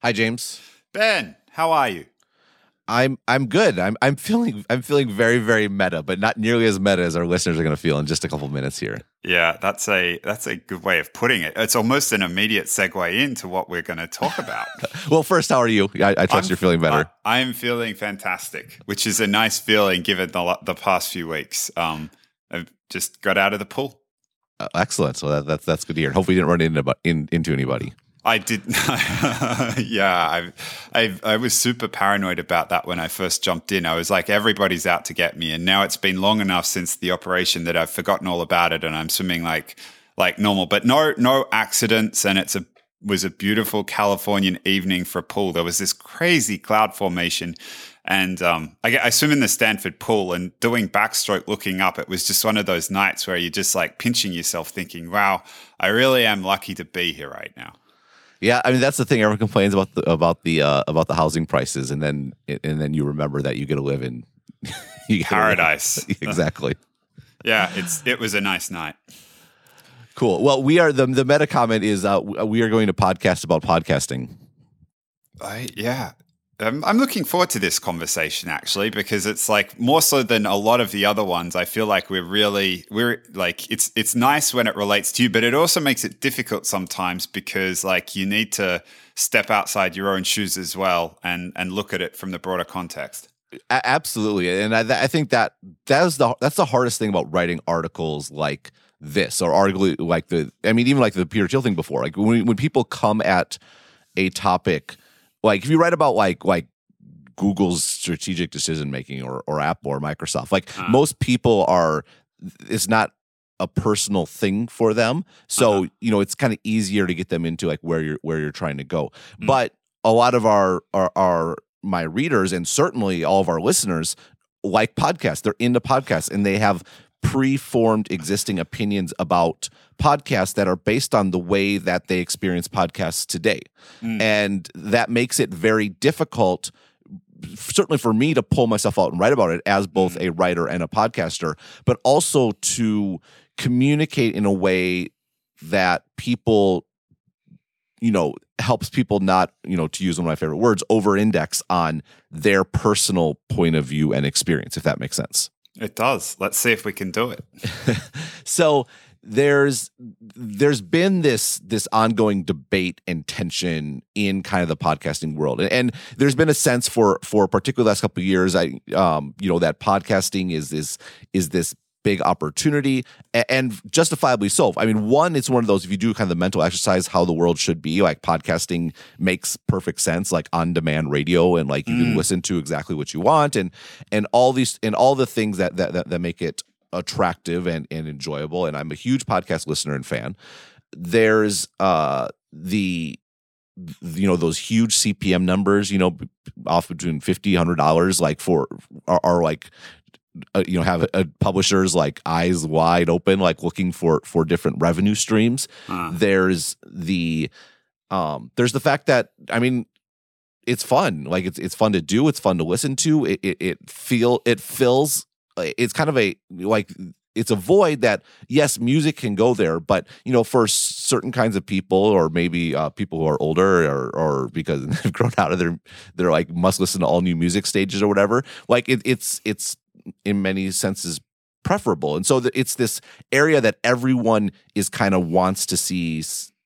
Hi, James. Ben, how are you? I'm I'm good. I'm I'm feeling I'm feeling very very meta, but not nearly as meta as our listeners are going to feel in just a couple minutes here. Yeah, that's a that's a good way of putting it. It's almost an immediate segue into what we're going to talk about. well, first, how are you? I, I trust I'm, you're feeling better. I, am feeling fantastic, which is a nice feeling given the the past few weeks. Um, I've just got out of the pool. Uh, excellent. So that, that's that's good to hear. Hopefully, you didn't run into in, into anybody. I did. yeah, I, I, I was super paranoid about that when I first jumped in. I was like, everybody's out to get me, and now it's been long enough since the operation that I've forgotten all about it, and I'm swimming like like normal. But no no accidents, and it's a was a beautiful Californian evening for a pool. There was this crazy cloud formation, and um, I, I, swim in the Stanford pool and doing backstroke, looking up. It was just one of those nights where you're just like pinching yourself, thinking, "Wow, I really am lucky to be here right now." Yeah, I mean that's the thing. Everyone complains about the about the uh, about the housing prices, and then and then you remember that you get to live in paradise. exactly. yeah, it's it was a nice night. Cool. Well, we are the the meta comment is uh, we are going to podcast about podcasting. I yeah, um, I'm looking forward to this conversation actually because it's like more so than a lot of the other ones. I feel like we're really we're like it's it's nice when it relates to you, but it also makes it difficult sometimes because like you need to step outside your own shoes as well and and look at it from the broader context. Absolutely, and I, I think that that is the that's the hardest thing about writing articles like this or arguably like the I mean even like the Peter Thiel thing before like when when people come at a topic like if you write about like like Google's strategic decision making or or Apple or Microsoft, like uh-huh. most people are, it's not a personal thing for them. So uh-huh. you know it's kind of easier to get them into like where you're where you're trying to go. Mm. But a lot of our, our our my readers and certainly all of our listeners like podcasts. They're into podcasts and they have preformed existing opinions about podcasts that are based on the way that they experience podcasts today. Mm. And that makes it very difficult certainly for me to pull myself out and write about it as both mm. a writer and a podcaster, but also to communicate in a way that people you know helps people not you know to use one of my favorite words over index on their personal point of view and experience if that makes sense it does. Let's see if we can do it. so there's there's been this this ongoing debate and tension in kind of the podcasting world and, and there's been a sense for for particularly last couple years i um you know that podcasting is this is this big opportunity and justifiably so. I mean, one, it's one of those if you do kind of the mental exercise how the world should be, like podcasting makes perfect sense, like on demand radio, and like you mm. can listen to exactly what you want, and and all these and all the things that that that, that make it attractive and and enjoyable. And I'm a huge podcast listener and fan. There's uh the you know those huge cpm numbers you know off between 50 100 dollars like for are, are like uh, you know have a, a publishers like eyes wide open like looking for for different revenue streams uh. there's the um there's the fact that i mean it's fun like it's it's fun to do it's fun to listen to it it, it feel it fills it's kind of a like it's a void that yes music can go there but you know for certain kinds of people or maybe uh, people who are older or, or because they've grown out of their they're like must listen to all new music stages or whatever like it, it's it's in many senses preferable. And so it's this area that everyone is kind of wants to see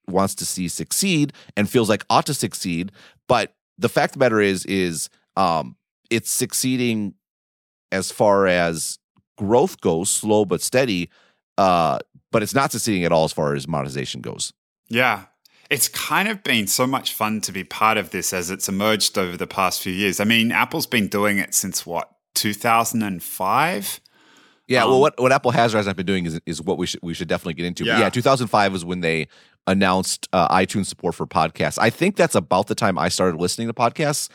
wants to see succeed and feels like ought to succeed. But the fact of the matter is is um it's succeeding as far as growth goes slow but steady uh but it's not succeeding at all as far as monetization goes. Yeah. It's kind of been so much fun to be part of this as it's emerged over the past few years. I mean, Apple's been doing it since what 2005. Yeah, um, well, what, what Apple has or hasn't been doing is, is what we should we should definitely get into. Yeah, yeah 2005 was when they announced uh, iTunes support for podcasts. I think that's about the time I started listening to podcasts.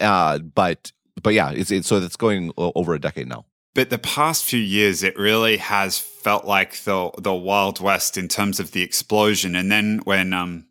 Uh, but but yeah, it's, it's so it's going over a decade now. But the past few years, it really has felt like the the Wild West in terms of the explosion. And then when um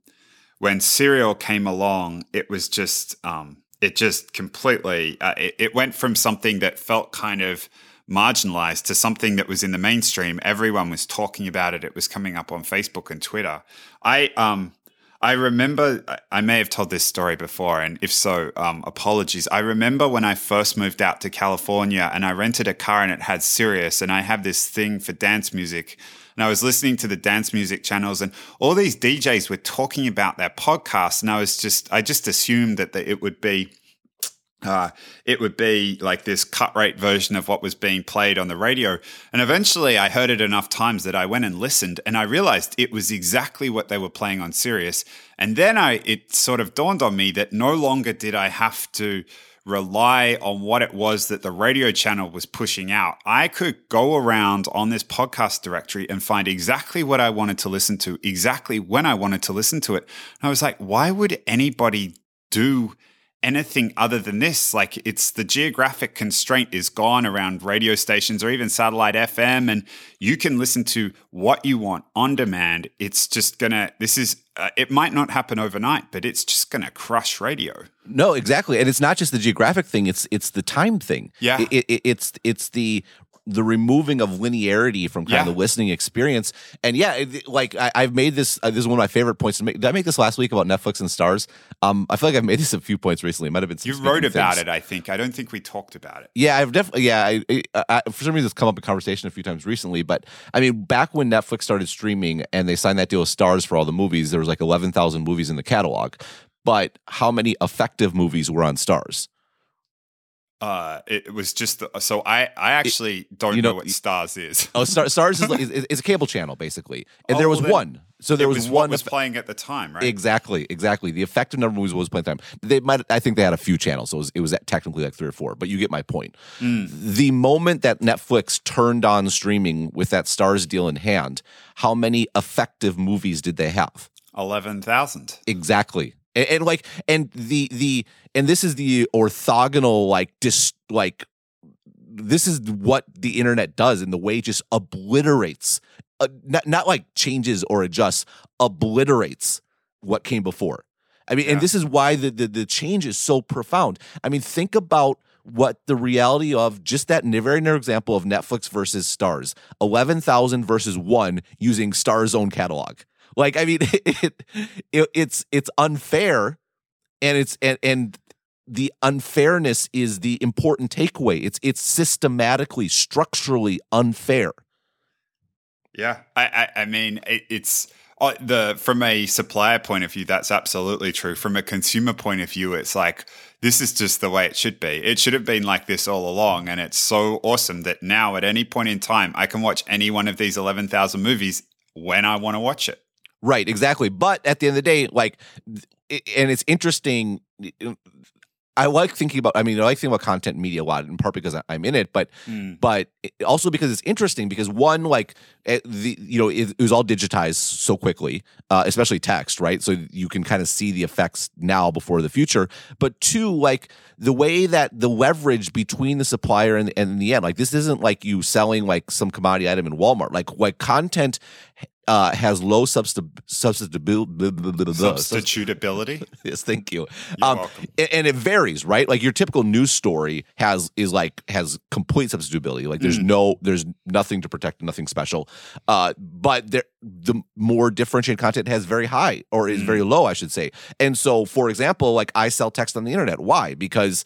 when Serial came along, it was just um it just completely uh, it, it went from something that felt kind of marginalized to something that was in the mainstream. Everyone was talking about it. It was coming up on Facebook and Twitter. I um I remember, I may have told this story before, and if so, um, apologies. I remember when I first moved out to California and I rented a car and it had Sirius, and I have this thing for dance music. And I was listening to the dance music channels, and all these DJs were talking about their podcasts. And I was just, I just assumed that it would be uh, it would be like this cut rate version of what was being played on the radio. And eventually I heard it enough times that I went and listened and I realized it was exactly what they were playing on Sirius. And then I it sort of dawned on me that no longer did I have to rely on what it was that the radio channel was pushing out. I could go around on this podcast directory and find exactly what I wanted to listen to, exactly when I wanted to listen to it. And I was like, why would anybody do anything other than this. Like it's the geographic constraint is gone around radio stations or even satellite FM, and you can listen to what you want on demand. It's just gonna. This is. Uh, it might not happen overnight, but it's just gonna crush radio. No, exactly, and it's not just the geographic thing; it's it's the time thing. Yeah, it, it, it's it's the the removing of linearity from kind yeah. of the listening experience. And yeah, it, like I, have made this. Uh, this is one of my favorite points to make. Did I make this last week about Netflix and Starz? Um, I feel like I've made this a few points recently. It might have been. You wrote about things. it. I think. I don't think we talked about it. Yeah, I've definitely. Yeah, I, I, for some reason it's come up in conversation a few times recently. But I mean, back when Netflix started streaming and they signed that deal with Starz for all the movies, there was like eleven thousand movies in the catalog. But how many effective movies were on Starz? Uh, it was just the, so I I actually it, don't you know, know, what Starz is. Oh, Star, Starz is, like, is, a cable channel basically, and oh, there was well, one. So there was, was, one was playing at the time, right? Exactly, exactly. The effective number of movies was playing at the time. They might, I think, they had a few channels, so it was, it was technically like three or four. But you get my point. Mm. The moment that Netflix turned on streaming with that Starz deal in hand, how many effective movies did they have? Eleven thousand. Exactly and, and, like and the the and this is the orthogonal like dis like this is what the internet does and the way it just obliterates uh, not, not like changes or adjusts obliterates what came before i mean yeah. and this is why the, the the change is so profound i mean think about what the reality of just that very narrow example of Netflix versus Starz, 11,000 versus one using Starz' own catalog. Like, I mean, it, it, it's it's unfair, and it's and and the unfairness is the important takeaway. It's it's systematically, structurally unfair. Yeah, I I, I mean it, it's. Uh, the from a supplier point of view, that's absolutely true. From a consumer point of view, it's like this is just the way it should be. It should have been like this all along, and it's so awesome that now, at any point in time, I can watch any one of these eleven thousand movies when I want to watch it. Right, exactly. But at the end of the day, like, and it's interesting. I like thinking about. I mean, I like thinking about content media a lot, in part because I'm in it, but mm. but also because it's interesting. Because one, like eh, the you know, it, it was all digitized so quickly, uh, especially text, right? So you can kind of see the effects now before the future. But two, like the way that the leverage between the supplier and, and the end, like this isn't like you selling like some commodity item in Walmart. Like like content uh, has low substi- substitutability. yes, thank you. Um, and, and, it varies, right? Like your typical news story has is like has complete substitutability. Like there's mm. no there's nothing to protect, nothing special. Uh, but there the more differentiated content has very high or is mm. very low, I should say. And so, for example, like I sell text on the internet. Why? Because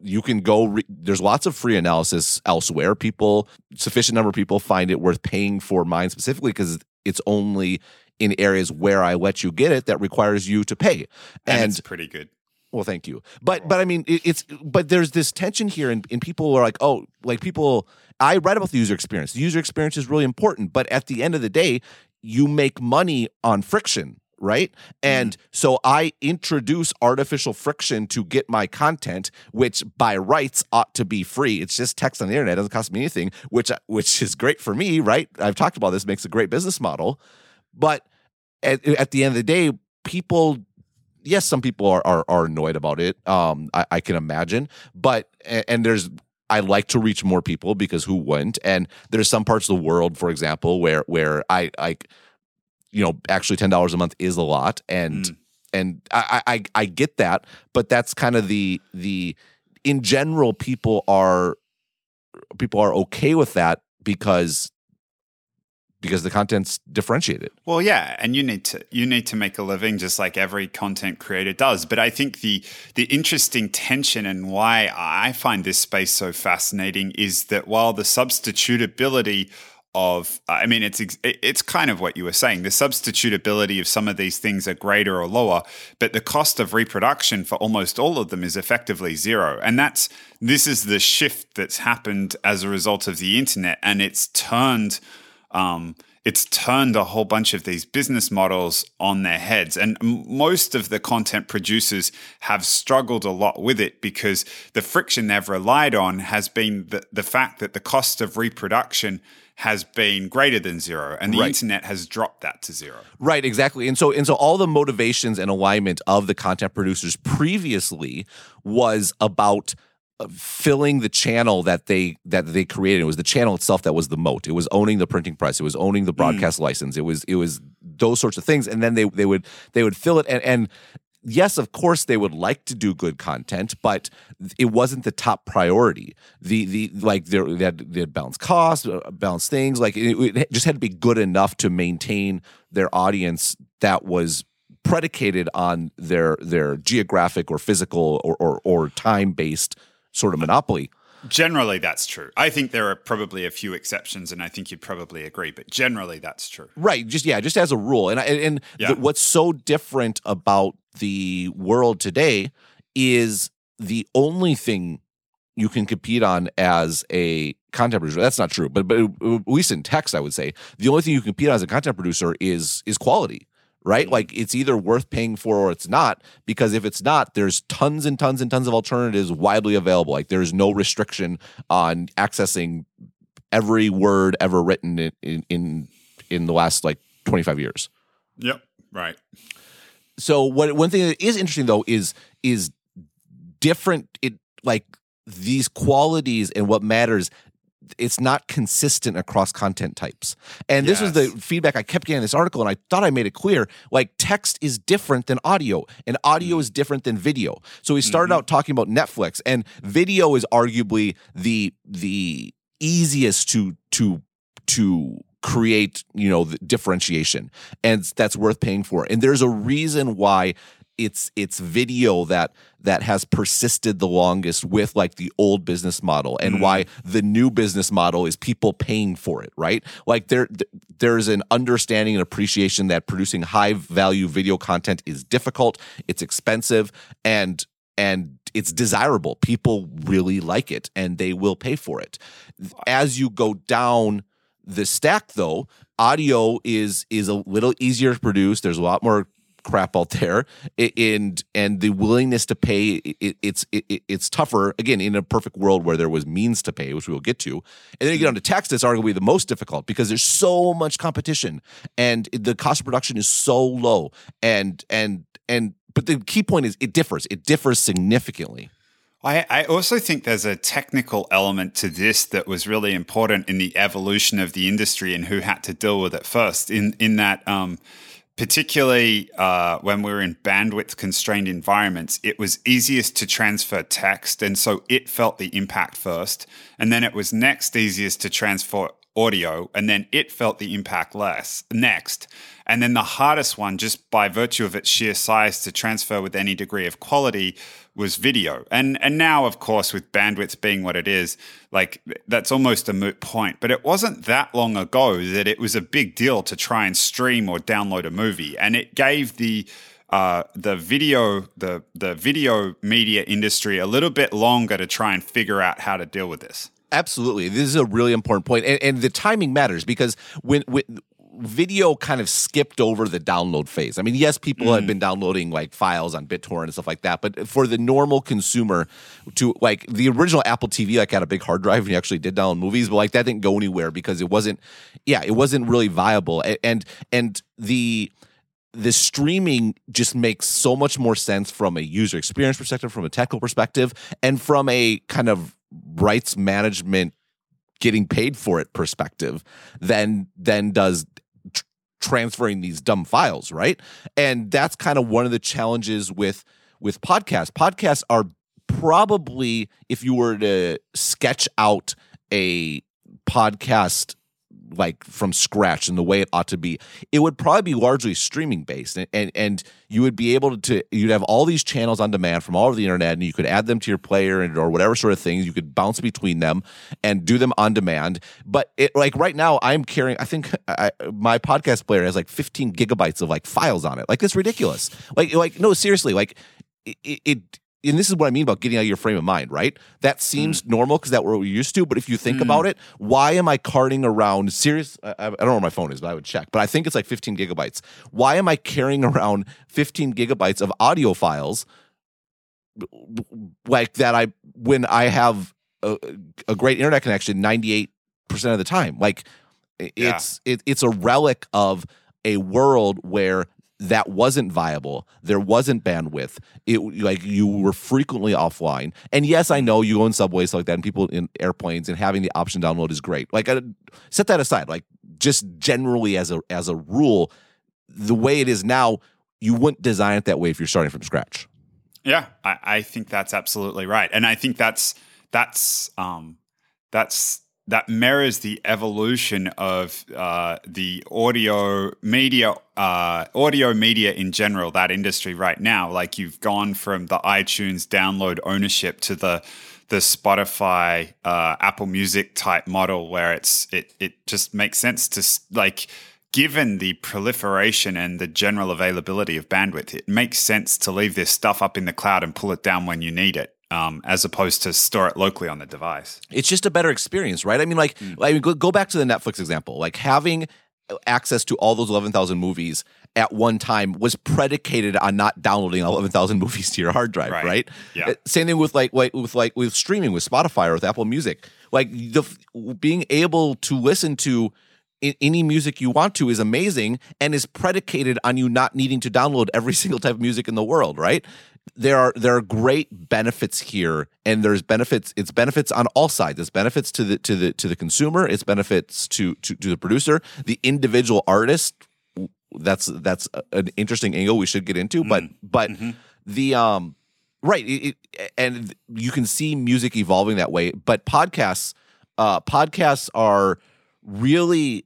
you can go re- there's lots of free analysis elsewhere people sufficient number of people find it worth paying for mine specifically because it's only in areas where I let you get it that requires you to pay. And, and it's pretty good. Well, thank you. But but I mean, it, it's but there's this tension here, and, and people are like, oh, like people. I read about the user experience. The user experience is really important, but at the end of the day, you make money on friction right? And mm-hmm. so I introduce artificial friction to get my content, which by rights ought to be free. It's just text on the internet; it doesn't cost me anything, which which is great for me, right? I've talked about this; makes a great business model. But at, at the end of the day, people. Yes, some people are, are, are annoyed about it. Um, I, I can imagine, but and there's I like to reach more people because who wouldn't? And there's some parts of the world, for example, where where I like you know actually ten dollars a month is a lot, and mm. and I, I I get that, but that's kind of the the in general people are people are okay with that because because the content's differentiated. Well, yeah, and you need to you need to make a living just like every content creator does. But I think the the interesting tension and why I find this space so fascinating is that while the substitutability of i mean it's it's kind of what you were saying the substitutability of some of these things are greater or lower but the cost of reproduction for almost all of them is effectively zero and that's this is the shift that's happened as a result of the internet and it's turned um, it's turned a whole bunch of these business models on their heads. And most of the content producers have struggled a lot with it because the friction they've relied on has been the, the fact that the cost of reproduction has been greater than zero and the right. internet has dropped that to zero right exactly and so and so all the motivations and alignment of the content producers previously was about filling the channel that they that they created. It was the channel itself that was the moat. It was owning the printing press. It was owning the broadcast mm. license. It was it was those sorts of things. And then they they would they would fill it and and yes, of course they would like to do good content, but it wasn't the top priority. The the like they had, they had balance costs, uh, balance things. Like it, it just had to be good enough to maintain their audience that was predicated on their their geographic or physical or or, or time based sort of monopoly. Generally, that's true. I think there are probably a few exceptions, and I think you'd probably agree. But generally, that's true. Right? Just yeah, just as a rule. And and yeah. the, what's so different about the world today is the only thing you can compete on as a content producer. That's not true, but but at least in text, I would say the only thing you compete on as a content producer is is quality right? Mm-hmm. Like it's either worth paying for or it's not. Because if it's not, there's tons and tons and tons of alternatives widely available. Like there's no restriction on accessing every word ever written in in in, in the last like 25 years. Yep. Right. So what one thing that is interesting though is is different it like these qualities and what matters it's not consistent across content types. And this yes. was the feedback I kept getting in this article, and I thought I made it clear. Like text is different than audio, and audio is different than video. So we started mm-hmm. out talking about Netflix, and video is arguably the the easiest to to to create you know the differentiation and that's worth paying for. And there's a reason why it's it's video that that has persisted the longest with like the old business model and mm. why the new business model is people paying for it right? Like there there's an understanding and appreciation that producing high value video content is difficult it's expensive and and it's desirable. People really like it and they will pay for it. As you go down the stack though audio is is a little easier to produce. There's a lot more crap out there. And and the willingness to pay it, it's it, it's tougher again in a perfect world where there was means to pay which we will get to. And then you get on to it's arguably the most difficult because there's so much competition and the cost of production is so low. And and and but the key point is it differs. It differs significantly I, I also think there's a technical element to this that was really important in the evolution of the industry and who had to deal with it first. In in that um, particularly uh, when we were in bandwidth constrained environments, it was easiest to transfer text. And so it felt the impact first. And then it was next easiest to transfer audio. And then it felt the impact less next. And then the hardest one, just by virtue of its sheer size to transfer with any degree of quality, was video. And and now, of course, with bandwidth being what it is, like that's almost a moot point. But it wasn't that long ago that it was a big deal to try and stream or download a movie, and it gave the uh, the video the the video media industry a little bit longer to try and figure out how to deal with this. Absolutely, this is a really important point, and, and the timing matters because when, when video kind of skipped over the download phase. I mean, yes, people mm. had been downloading like files on BitTorrent and stuff like that, but for the normal consumer to like the original Apple TV, like had a big hard drive and you actually did download movies, but like that didn't go anywhere because it wasn't, yeah, it wasn't really viable. And and the the streaming just makes so much more sense from a user experience perspective, from a technical perspective, and from a kind of rights management getting paid for it perspective than than does transferring these dumb files, right? And that's kind of one of the challenges with with podcasts. Podcasts are probably if you were to sketch out a podcast like from scratch and the way it ought to be, it would probably be largely streaming based, and and, and you would be able to you'd have all these channels on demand from all over the internet, and you could add them to your player and or whatever sort of things. You could bounce between them and do them on demand. But it like right now, I'm carrying. I think I, my podcast player has like 15 gigabytes of like files on it. Like it's ridiculous. Like like no seriously like it, it and this is what I mean about getting out of your frame of mind, right? That seems mm. normal because that's what we're used to. But if you think mm. about it, why am I carting around serious? I, I, don't know where my phone is, but I would check. But I think it's like 15 gigabytes. Why am I carrying around 15 gigabytes of audio files like that? I when I have a, a great internet connection 98 percent of the time. Like it's yeah. it, it's a relic of a world where that wasn't viable. There wasn't bandwidth. It like you were frequently offline. And yes, I know you go in subways like that, and people in airplanes, and having the option download is great. Like, uh, set that aside. Like, just generally as a as a rule, the way it is now, you wouldn't design it that way if you're starting from scratch. Yeah, I, I think that's absolutely right, and I think that's that's um that's that mirrors the evolution of uh, the audio media, uh, audio media in general, that industry right now. Like you've gone from the iTunes download ownership to the the Spotify, uh, Apple Music type model, where it's it it just makes sense to like. Given the proliferation and the general availability of bandwidth, it makes sense to leave this stuff up in the cloud and pull it down when you need it um, as opposed to store it locally on the device. It's just a better experience, right? I mean, like, mm. I mean, go, go back to the Netflix example. Like having access to all those 11,000 movies at one time was predicated on not downloading 11,000 movies to your hard drive, right? right? Yeah. Uh, same thing with like, like with like with streaming with Spotify or with Apple Music. Like the being able to listen to any music you want to is amazing and is predicated on you not needing to download every single type of music in the world, right? there are there are great benefits here and there's benefits it's benefits on all sides it's benefits to the to the to the consumer it's benefits to to, to the producer the individual artist that's that's an interesting angle we should get into but mm. but mm-hmm. the um right it, it, and you can see music evolving that way but podcasts uh podcasts are really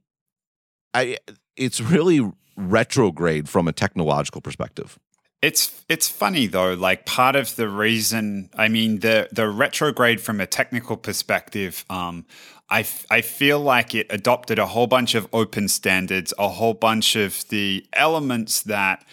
i it's really retrograde from a technological perspective. It's it's funny though. Like part of the reason, I mean, the the retrograde from a technical perspective, um, I, f- I feel like it adopted a whole bunch of open standards, a whole bunch of the elements that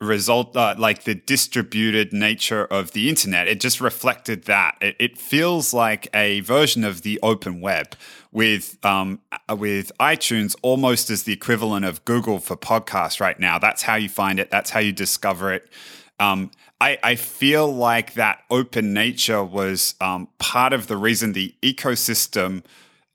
result uh, like the distributed nature of the internet. It just reflected that. It, it feels like a version of the open web with um, uh, with iTunes almost as the equivalent of Google for podcasts right now. That's how you find it. That's how you discover it. Um, I, I, feel like that open nature was um, part of the reason the ecosystem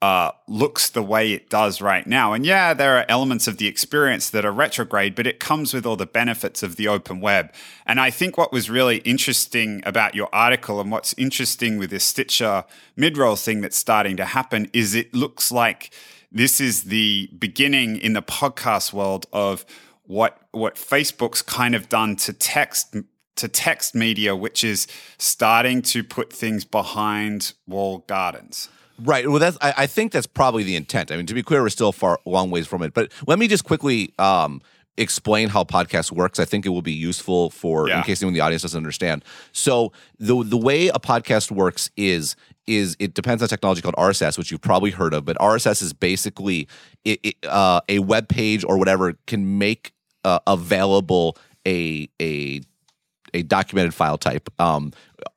uh, looks the way it does right now. And yeah, there are elements of the experience that are retrograde, but it comes with all the benefits of the open web. And I think what was really interesting about your article and what's interesting with this Stitcher midroll thing that's starting to happen is it looks like this is the beginning in the podcast world of what what Facebook's kind of done to text to text media, which is starting to put things behind wall gardens. Right. Well, that's. I, I, think that's probably the intent. I mean, to be clear, we're still far long ways from it. But let me just quickly um, explain how podcast works. I think it will be useful for yeah. in case anyone in the audience doesn't understand. So the the way a podcast works is is it depends on technology called RSS, which you've probably heard of. But RSS is basically it, it, uh, a web page or whatever can make uh, available a a a documented file type. Um,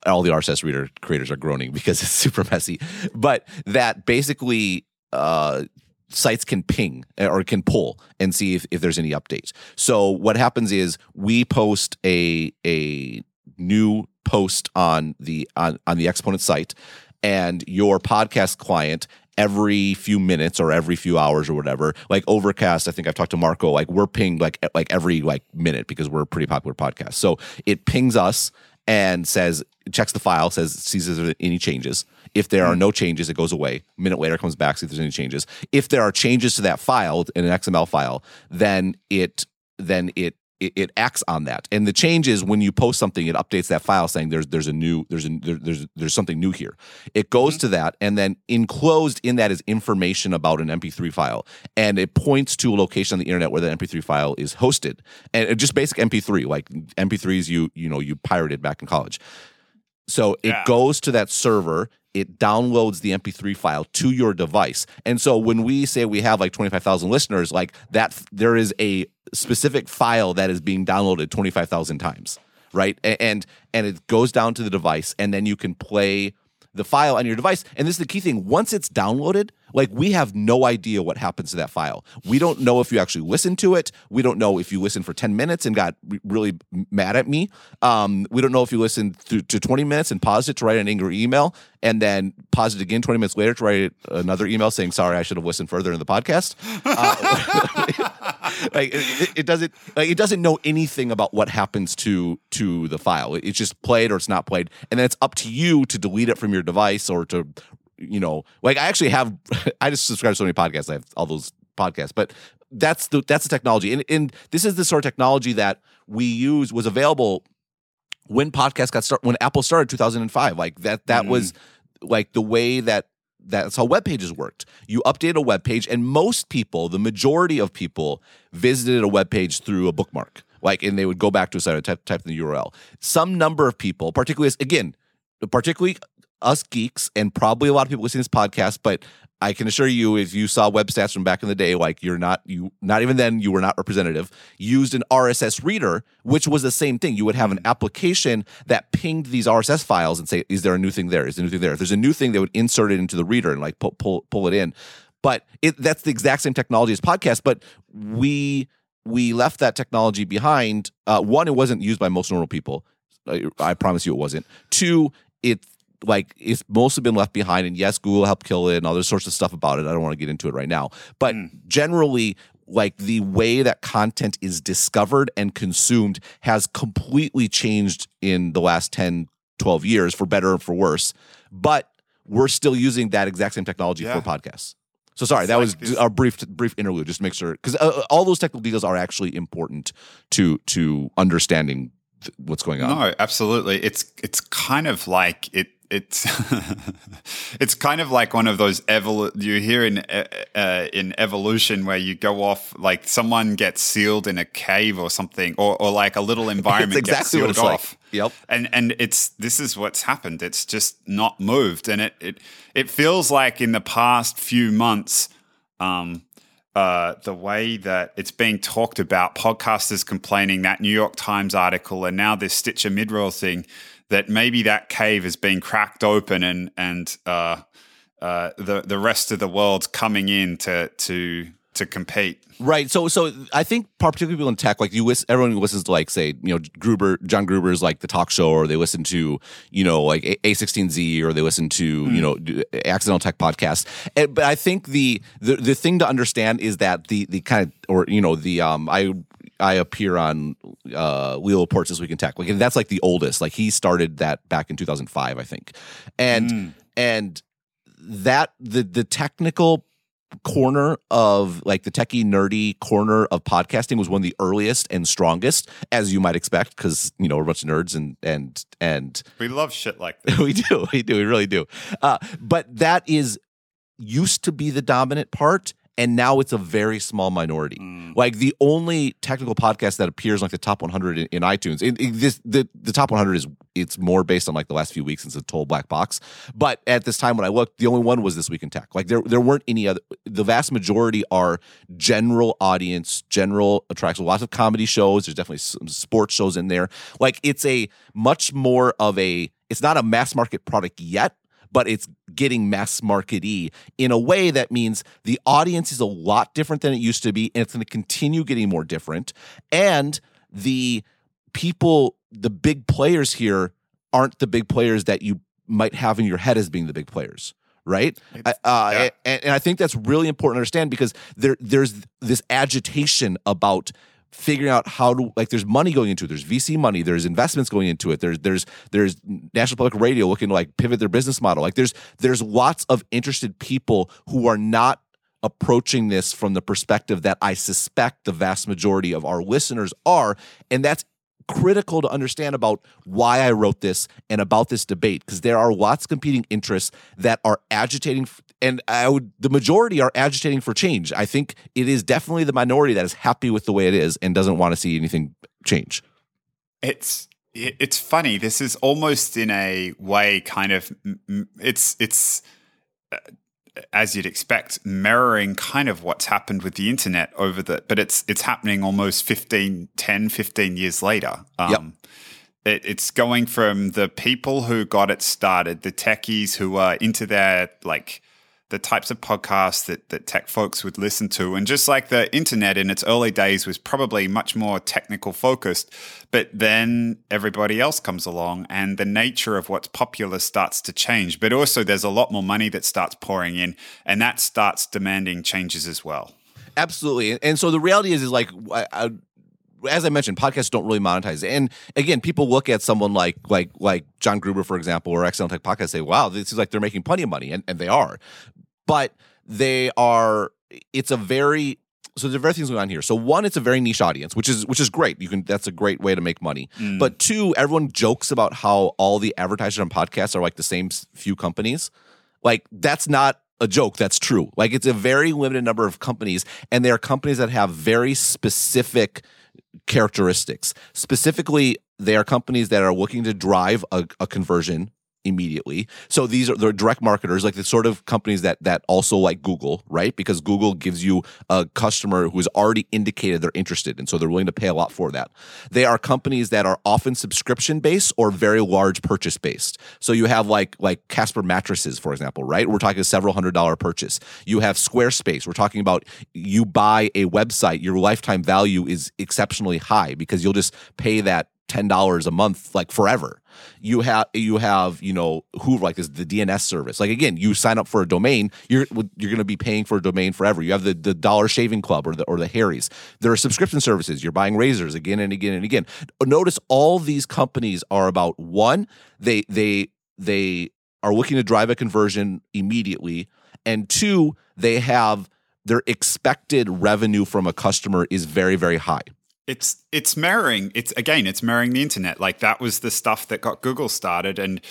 all the RSS reader creators are groaning because it's super messy, but that basically uh, sites can ping or can pull and see if, if there's any updates. So what happens is we post a a new post on the on, on the Exponent site, and your podcast client every few minutes or every few hours or whatever. Like Overcast, I think I've talked to Marco. Like we're pinged like like every like minute because we're a pretty popular podcast. So it pings us and says checks the file, says sees if there's any changes. If there are mm. no changes, it goes away. A minute later, comes back, see if there's any changes. If there are changes to that file in an XML file, then it then it it, it, acts on that. And the change is when you post something, it updates that file saying there's there's a new there's a there, there's there's something new here. It goes mm-hmm. to that, and then enclosed in that is information about an MP3 file, and it points to a location on the internet where the MP3 file is hosted, and just basic MP3 like MP3s you you know you pirated back in college. So it yeah. goes to that server it downloads the MP3 file to your device. And so when we say we have like 25,000 listeners, like that, there is a specific file that is being downloaded 25,000 times, right? And and it goes down to the device, and then you can play the file on your device. And this is the key thing: once it's downloaded, like we have no idea what happens to that file. We don't know if you actually listened to it. We don't know if you listened for 10 minutes and got really mad at me. Um, we don't know if you listened to, to 20 minutes and paused it to write an angry email and then paused it again 20 minutes later to write another email saying, sorry, I should have listened further in the podcast. Uh, like it, it, doesn't, like, it doesn't know anything about what happens to, to the file. It's just played or it's not played. And then it's up to you to delete it from your device or to you know, like I actually have, I just subscribe to so many podcasts. I have all those podcasts, but that's the that's the technology, and and this is the sort of technology that we use was available when podcasts got started when Apple started 2005. Like that that mm. was like the way that that's how web pages worked. You update a web page, and most people, the majority of people, visited a web page through a bookmark. Like, and they would go back to a site and type, type in the URL. Some number of people, particularly again, particularly us geeks and probably a lot of people listening to this podcast, but I can assure you, if you saw web stats from back in the day, like you're not you not even then you were not representative, used an RSS reader, which was the same thing. You would have an hmm. application that pinged these RSS files and say, "Is there a new thing there? Is there a new thing there?" If there's a new thing, they would insert it into the reader and like pull pull, pull it in. But it, that's the exact same technology as podcast. But we we left that technology behind. Uh, one, it wasn't used by most normal people. I, I promise you, it wasn't. Two, it like it's mostly been left behind. And yes, Google helped kill it and other sorts of stuff about it. I don't want to get into it right now. But mm. generally, like the way that content is discovered and consumed has completely changed in the last 10, 12 years for better or for worse. But we're still using that exact same technology yeah. for podcasts. So sorry, it's that like was a brief brief interlude just to make sure because uh, all those technical details are actually important to to understanding th- what's going on. No, absolutely. It's it's kind of like it it's it's kind of like one of those evol you hear in uh, uh, in evolution where you go off like someone gets sealed in a cave or something or, or like a little environment exactly gets sealed off. Like. Yep. And and it's this is what's happened. It's just not moved, and it it it feels like in the past few months. Um, uh, the way that it's being talked about, podcasters complaining that New York Times article, and now this Stitcher midroll thing that maybe that cave has been cracked open and and uh, uh, the the rest of the world's coming in to to to compete. Right. So so I think particularly people in tech, like you listen, everyone listens to like say, you know, Gruber, John Gruber's like the talk show, or they listen to, you know, like A16Z, or they listen to, mm. you know, Accidental Tech podcast. And, but I think the, the the thing to understand is that the the kind of or you know the um I I appear on uh, Leo Laporte's This Week in Tech. Like that's like the oldest. Like he started that back in 2005, I think, and mm. and that the the technical corner of like the techie nerdy corner of podcasting was one of the earliest and strongest as you might expect because you know we're a bunch of nerds and and and we love shit like this. we do we do we really do uh, but that is used to be the dominant part and now it's a very small minority. Mm. Like the only technical podcast that appears like the top 100 in, in iTunes. It, it, this the the top 100 is it's more based on like the last few weeks since the total black box. But at this time when I looked, the only one was this week in tech. Like there there weren't any other. The vast majority are general audience, general attractions. Lots of comedy shows. There's definitely some sports shows in there. Like it's a much more of a. It's not a mass market product yet, but it's getting mass markety in a way that means the audience is a lot different than it used to be, and it's going to continue getting more different. And the people, the big players here, aren't the big players that you might have in your head as being the big players right? Uh, yeah. and, and, I think that's really important to understand because there there's this agitation about figuring out how to like there's money going into it. There's vc money. There's investments going into it. There's there's there's national public radio looking to like pivot their business model. Like there's there's lots of interested people who are not approaching this from the perspective that I suspect the vast majority of our listeners are. And that's critical to understand about why I wrote this and about this debate because there are lots of competing interests that are agitating and I would the majority are agitating for change. I think it is definitely the minority that is happy with the way it is and doesn't want to see anything change. It's it's funny. This is almost in a way kind of it's it's uh, as you'd expect mirroring kind of what's happened with the internet over the but it's it's happening almost 15 10 15 years later. Um, yep. It, it's going from the people who got it started, the techies who are into their like the types of podcasts that, that tech folks would listen to. And just like the internet in its early days was probably much more technical focused, but then everybody else comes along and the nature of what's popular starts to change. But also, there's a lot more money that starts pouring in, and that starts demanding changes as well. Absolutely. And so the reality is, is like, I, I, as I mentioned, podcasts don't really monetize. And again, people look at someone like like like John Gruber, for example, or Accidental Tech Podcast, say, "Wow, this is like they're making plenty of money," and, and they are but they are it's a very so there are very things going on here. So one, it's a very niche audience, which is which is great. You can that's a great way to make money. Mm. But two, everyone jokes about how all the advertisers on podcasts are like the same few companies. Like that's not a joke. That's true. Like it's a very limited number of companies, and they are companies that have very specific characteristics. Specifically, they are companies that are looking to drive a, a conversion immediately. So these are the direct marketers, like the sort of companies that that also like Google, right? Because Google gives you a customer who has already indicated they're interested, and so they're willing to pay a lot for that. They are companies that are often subscription based or very large purchase based. So you have like like Casper mattresses, for example, right? We're talking a several hundred dollar purchase. You have Squarespace. We're talking about you buy a website, your lifetime value is exceptionally high because you'll just pay that ten dollars a month like forever. You have you have you know who like this the DNS service. Like again, you sign up for a domain, you're you're going to be paying for a domain forever. You have the the Dollar Shaving Club or the or the Harry's. There are subscription services. You're buying razors again and again and again. Notice all these companies are about one they they they are looking to drive a conversion immediately, and two they have their expected revenue from a customer is very very high it's it's mirroring it's again it's mirroring the internet. Like that was the stuff that got google started and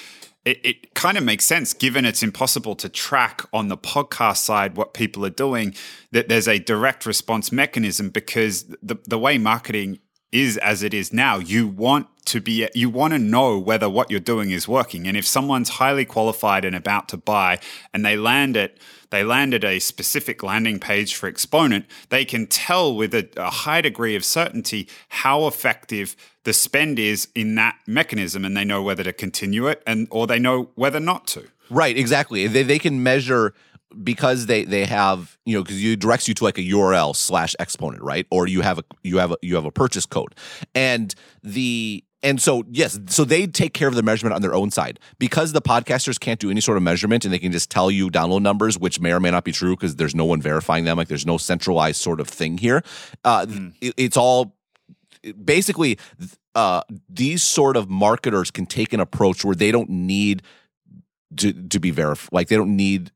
it, it kind of makes sense given it's impossible to track on the podcast side what people are doing that there's a direct response mechanism because the, the way marketing is as it is now you want to be you want to know whether what you're doing is working. And if someone's highly qualified and about to buy and they land it they landed a specific landing page for Exponent, they can tell with a, a high degree of certainty how effective the spend is in that mechanism, and they know whether to continue it and or they know whether not to. Right, exactly. They they can measure because they they have you know because you directs you to like a URL slash exponent right or you have a you have a you have a purchase code and the and so, yes, so they take care of the measurement on their own side because the podcasters can't do any sort of measurement and they can just tell you download numbers, which may or may not be true because there's no one verifying them. Like there's no centralized sort of thing here. Uh, mm. it, it's all basically uh, these sort of marketers can take an approach where they don't need to, to be verified. Like they don't need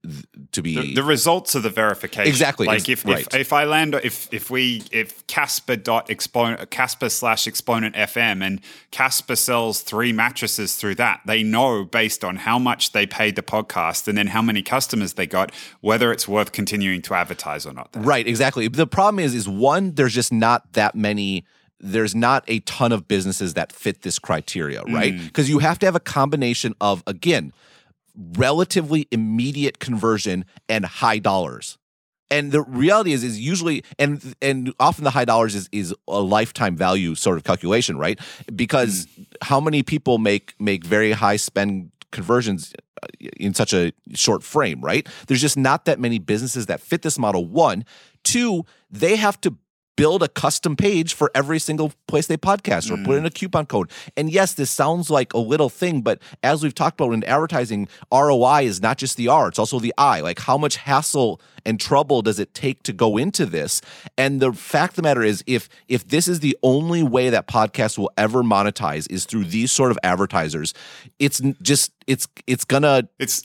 to be the, the, results of the verification. Exactly. Like if, right. if, if I land if if we if Casper dot exponent Casper slash exponent FM and Casper sells three mattresses through that, they know based on how much they paid the podcast and then how many customers they got whether it's worth continuing to advertise or not. There. Right. Exactly. The problem is is one there's just not that many there's not a ton of businesses that fit this criteria, right? Because mm. you have to have a combination of again relatively immediate conversion and high dollars. And the reality is, is usually, and and often the high dollars is is a lifetime value sort of calculation, right? Because mm. how many people make make very high spend conversions uh, in such a short frame, right? There's just not that many businesses that fit this model. One, two, they have to build a custom page for every single place they podcast or mm. put in a coupon code. And yes, this sounds like a little thing, but as we've talked about in advertising, ROI is not just the R, it's also the I. Like how much hassle and trouble does it take to go into this? And the fact of the matter is if if this is the only way that podcasts will ever monetize is through these sort of advertisers, it's just it's it's gonna it's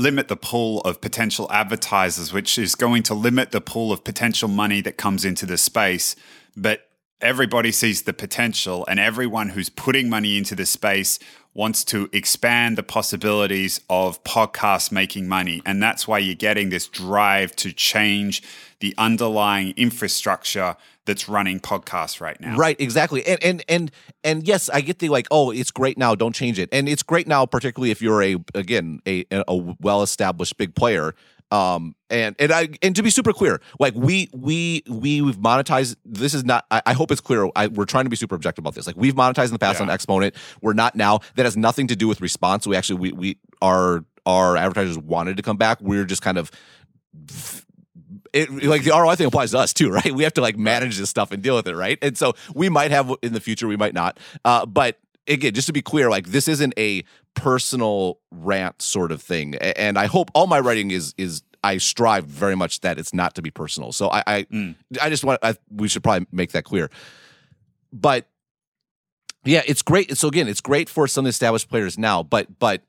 limit the pool of potential advertisers, which is going to limit the pool of potential money that comes into the space. But everybody sees the potential, and everyone who's putting money into the space wants to expand the possibilities of podcasts making money. And that's why you're getting this drive to change the underlying infrastructure that's running podcasts right now. Right, exactly. And and and and yes, I get the like, oh, it's great now, don't change it. And it's great now, particularly if you're a again a a well established big player. Um and and I and to be super clear, like we we we we've monetized. This is not. I, I hope it's clear. I, we're trying to be super objective about this. Like we've monetized in the past yeah. on Exponent. We're not now. That has nothing to do with response. We actually we we our our advertisers wanted to come back. We're just kind of it, like the ROI thing applies to us too, right? We have to like manage this stuff and deal with it, right? And so we might have in the future, we might not. Uh, but again, just to be clear, like this isn't a personal rant sort of thing. And I hope all my writing is is I strive very much that it's not to be personal. So I I, mm. I just want I, we should probably make that clear. But yeah, it's great. So again, it's great for some established players now, but but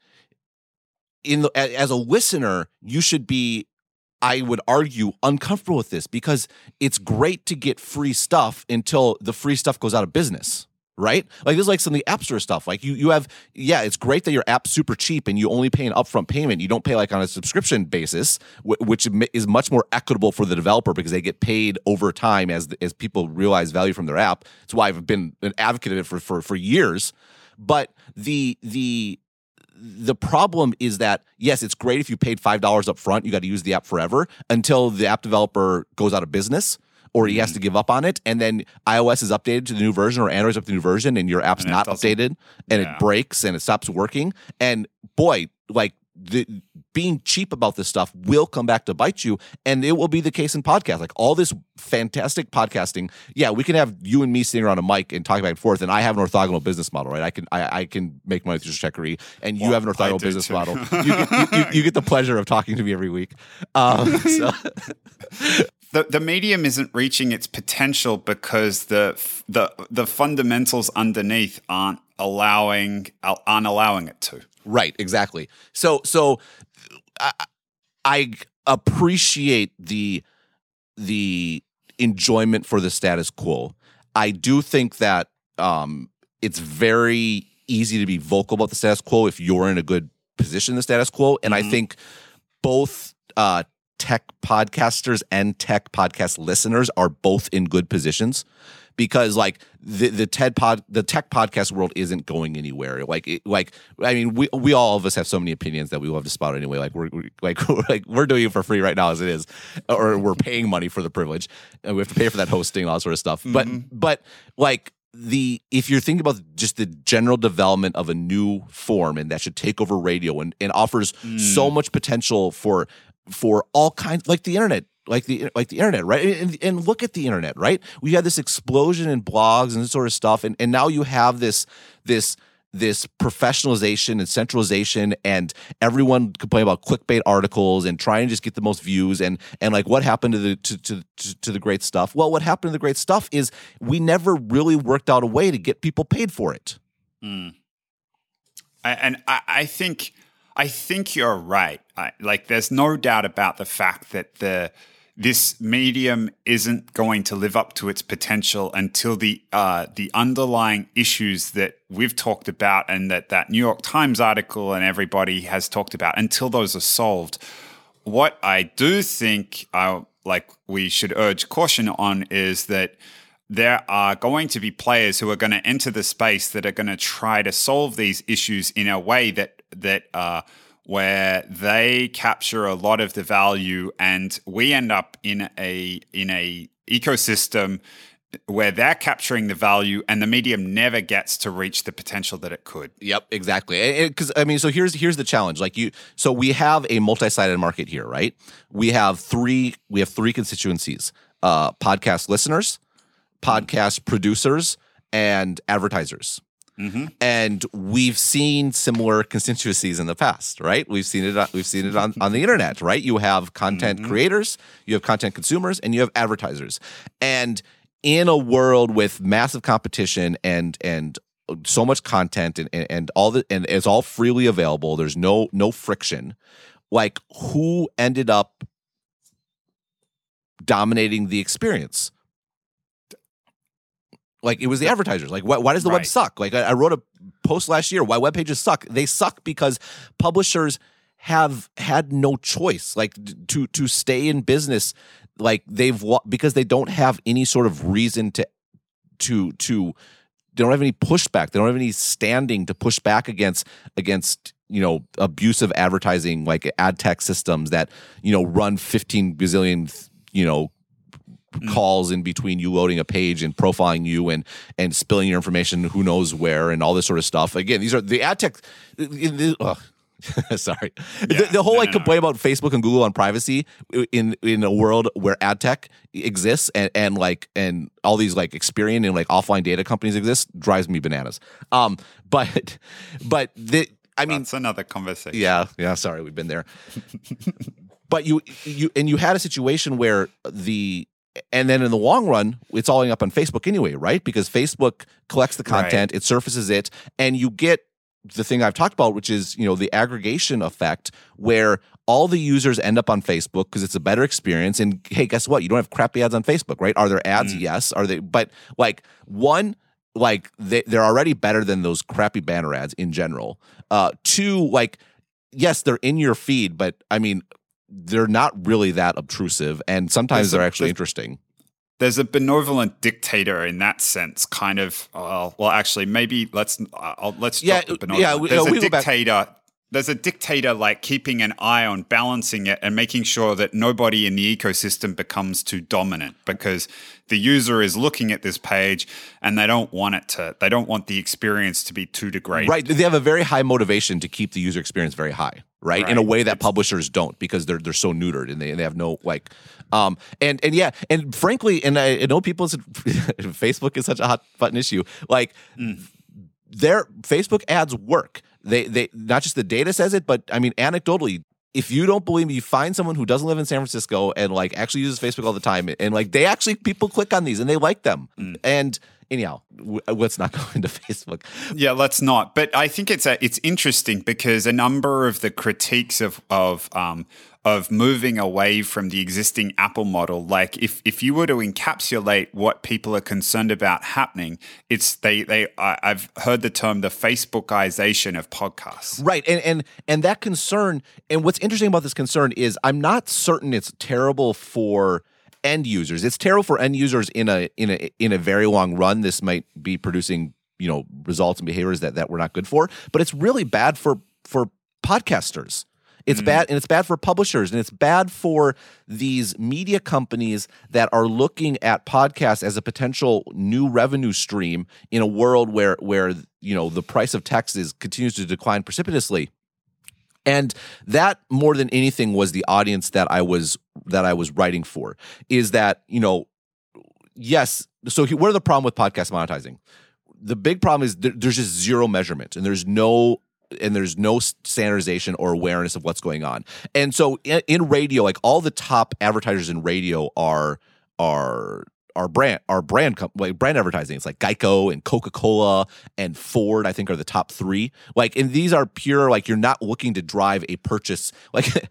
in the, as a listener, you should be I would argue uncomfortable with this because it's great to get free stuff until the free stuff goes out of business. Right? Like this is like some of the App Store stuff. Like you you have yeah, it's great that your app's super cheap and you only pay an upfront payment. You don't pay like on a subscription basis, which is much more equitable for the developer because they get paid over time as as people realize value from their app. That's why I've been an advocate of it for for for years. But the the the problem is that yes, it's great if you paid five dollars up front, you got to use the app forever until the app developer goes out of business or he has mm-hmm. to give up on it, and then iOS is updated to the new version or Android's up to the new version, and your app's and not updated, and yeah. it breaks and it stops working. And boy, like the being cheap about this stuff will come back to bite you and it will be the case in podcast like all this fantastic podcasting yeah we can have you and me sitting around a mic and talking back and forth and i have an orthogonal business model right? I can i, I can make money through Stratechery and you well, have an orthogonal business too. model. You get, you, you, you get, the pleasure of talking to me every week. Um, so the, the medium isn't reaching its potential because the the the fundamentals underneath aren't allowing aren't allowing it to Right, exactly. So so I, I appreciate the the enjoyment for the status quo. I do think that um, it's very easy to be vocal about the status quo if you're in a good position in the status quo. And mm-hmm. I think both uh, tech podcasters and tech podcast listeners are both in good positions because like the the TED pod the tech podcast world isn't going anywhere. Like it, like I mean we we all of us have so many opinions that we love to spout anyway. Like we're, we like we're, like we're doing it for free right now as it is, or we're paying money for the privilege, and we have to pay for that hosting all that sort of stuff. Mm-hmm. But but like the if you're thinking about just the general development of a new form and that should take over radio and, and offers mm. so much potential for for all kinds like the internet like the like the internet, right? And, and look at the internet, right? We had this explosion in blogs and this sort of stuff, and, and now you have this this this professionalization and centralization and everyone complain about clickbait articles and trying to just get the most views and and like what happened to the to, to, to the great stuff well what happened to the great stuff is we never really worked out a way to get people paid for it mm. I, and I, I think I think you're right. I, like, there's no doubt about the fact that the this medium isn't going to live up to its potential until the uh, the underlying issues that we've talked about and that that New York Times article and everybody has talked about until those are solved. What I do think, uh, like we should urge caution on, is that there are going to be players who are going to enter the space that are going to try to solve these issues in a way that that uh, where they capture a lot of the value and we end up in a in a ecosystem where they're capturing the value and the medium never gets to reach the potential that it could. Yep, exactly. Because I mean, so here's here's the challenge. Like you, so we have a multi-sided market here, right? We have three we have three constituencies: uh, podcast listeners, podcast producers, and advertisers. Mm-hmm. And we've seen similar constituencies in the past, right? We've seen it. We've seen it on, on the internet, right? You have content mm-hmm. creators, you have content consumers, and you have advertisers. And in a world with massive competition and and so much content and, and, and all the and it's all freely available. There's no no friction. like who ended up dominating the experience? Like it was the advertisers. Like why, why does the web suck? Like I, I wrote a post last year. Why web pages suck? They suck because publishers have had no choice. Like to to stay in business, like they've because they don't have any sort of reason to to to they don't have any pushback. They don't have any standing to push back against against you know abusive advertising like ad tech systems that you know run 15 gazillion you know calls in between you loading a page and profiling you and and spilling your information who knows where and all this sort of stuff again these are the ad tech the- sorry the, Yeah, the whole no, like no, no. complaint about facebook and google on privacy in in a world where ad tech exists and and like and all these like Experian and like offline data companies exist drives me bananas um but but the i mean That's another conversation. yeah, yeah. Sorry, we've been there. but you, you, and you had a situation where the, and then in the long run, it's all up on Facebook anyway, right? Because Facebook collects the content, it surfaces it, and you get the thing I've talked about, which is you know the aggregation effect, where all the users end up on Facebook because it's a better experience. And hey, guess what? You don't have crappy ads on Facebook, right? Are there ads? Yes. Are they? But like one, like they, they're already better than those crappy banner ads in general. Uh, two, like yes, they're in your feed, but I mean, they're not really that obtrusive, and sometimes There's they're actually there's- interesting. There's a benevolent dictator in that sense, kind of. Uh, well, actually, maybe let's uh, I'll, let's Yeah, drop the yeah, There's uh, a we go back- dictator. There's a dictator like keeping an eye on balancing it and making sure that nobody in the ecosystem becomes too dominant because the user is looking at this page and they don't want it to. They don't want the experience to be too degraded. Right. They have a very high motivation to keep the user experience very high, right? In a way that publishers don't because they're they're so neutered and they, and they have no like um and and yeah, and frankly, and I, I know people said Facebook is such a hot button issue. Like their Facebook ads work. They they not just the data says it, but I mean anecdotally, if you don't believe me, you find someone who doesn't live in San Francisco and like actually uses Facebook all the time, and like they actually people click on these and they like them. And anyhow, w- let's not go into Facebook. Yeah, let's not. But I think it's a, it's interesting because a number of the critiques of of um, of moving away from the existing Apple model, like if if you were to encapsulate what people are concerned about happening, it's they they I, I've heard the term the Facebookization of podcasts. Right. And and and that concern and what's interesting about this concern is I'm not certain it's terrible for end users. It's terrible for end users in a in a in a very long run. This might be producing, you know, results and behaviors that that we're not good for, but it's really bad for for podcasters. It's mm-hmm. bad and it's bad for publishers and it's bad for these media companies that are looking at podcasts as a potential new revenue stream in a world where where you know the price of text is continues to decline precipitously. And that more than anything was the audience that I was that I was writing for is that, you know, yes, so what are the problem with podcast monetizing? The big problem is there, there's just zero measurement and there's no and there's no standardization or awareness of what's going on. And so in, in radio, like all the top advertisers in radio are are are brand our brand like brand advertising. It's like Geico and Coca Cola and Ford. I think are the top three. Like, and these are pure. Like, you're not looking to drive a purchase. Like,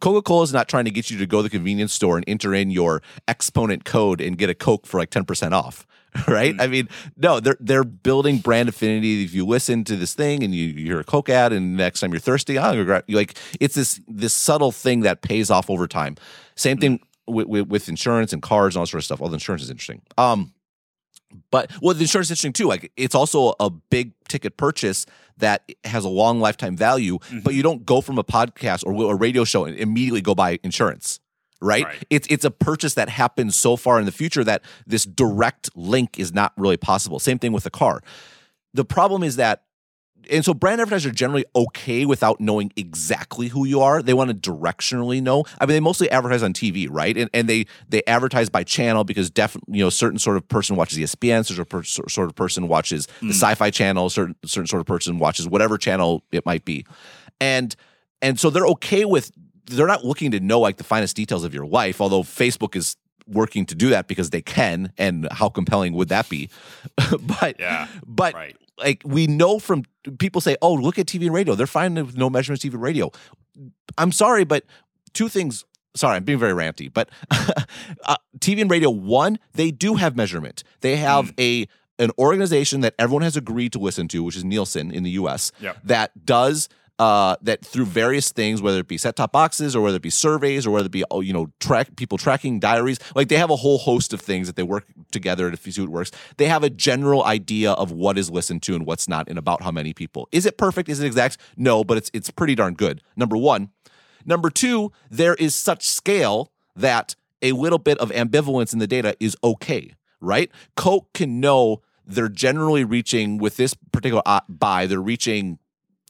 Coca Cola is not trying to get you to go to the convenience store and enter in your exponent code and get a Coke for like ten percent off. Right? Mm-hmm. I mean, no, they're they're building brand affinity. If you listen to this thing and you, you hear a Coke ad, and next time you're thirsty, oh, you're gra- like it's this this subtle thing that pays off over time. Same thing with, with, with insurance and cars and all sort of stuff. Well, the insurance is interesting. Um, but well, the insurance is interesting too. Like it's also a big ticket purchase that has a long lifetime value. But you don't go from a podcast or a radio show and immediately go buy insurance, right? Right. It's it's a purchase that happens so far in the future that this direct link is not really possible. Same thing with a car. The problem is that and so brand advertisers are generally okay without knowing exactly who you are. They want to directionally know. I mean, they mostly advertise on TV, right? And and they they advertise by channel because definitely you know certain sort of person watches ESPN, certain per, sort of person watches the mm. Sci-Fi Channel, certain certain sort of person watches whatever channel it might be, and and so they're okay with. They're not looking to know like the finest details of your life, although Facebook is working to do that because they can, and how compelling would that be? but Yeah, but right. Like we know from people say, "Oh, look at TV and radio; they're fine with no measurements, TV and radio." I'm sorry, but two things. Sorry, I'm being very ranty, but uh, TV and radio, one, they do have measurement. They have a an organization that everyone has agreed to listen to, which is Nielsen in the U.S. Yep. That does uh, that through various things, whether it be set top boxes or whether it be surveys or whether it be oh, you know track people tracking diaries, like they have a whole host of things that they work together to see what works. They have a general idea of what is listened to and what's not, and about how many people. Is it perfect? Is it exact? No, but it's it's pretty darn good. Number one. Number two, there is such scale that a little bit of ambivalence in the data is okay, right? Coke can know they're generally reaching with this particular uh, buy, they're reaching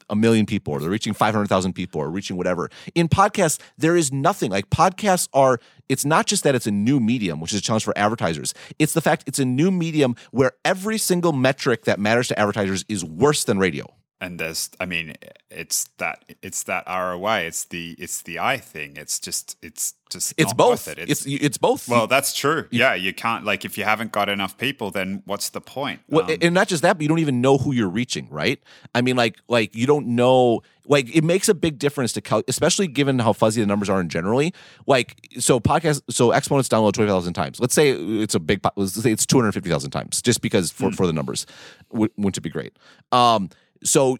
a million people or they're reaching 500,000 people or reaching whatever. In podcasts, there is nothing. Like podcasts are, it's not just that it's a new medium, which is a challenge for advertisers. It's the fact it's a new medium where every single metric that matters to advertisers is worse than radio and there's i mean it's that it's that roi it's the it's the i thing it's just it's just it's not both worth it. it's, it's both well that's true yeah you can't like if you haven't got enough people then what's the point well, Um, and not just that, but you don't even know who you're reaching, right? I mean, like, like you don't know. Like, it makes a big difference to cal- especially given how fuzzy the numbers are in generally. Like, so podcast, so exponents download twenty thousand times. Let's say it's a big. Let's say it's two hundred fifty thousand times, just because for for the numbers, wouldn't it be great? Um, so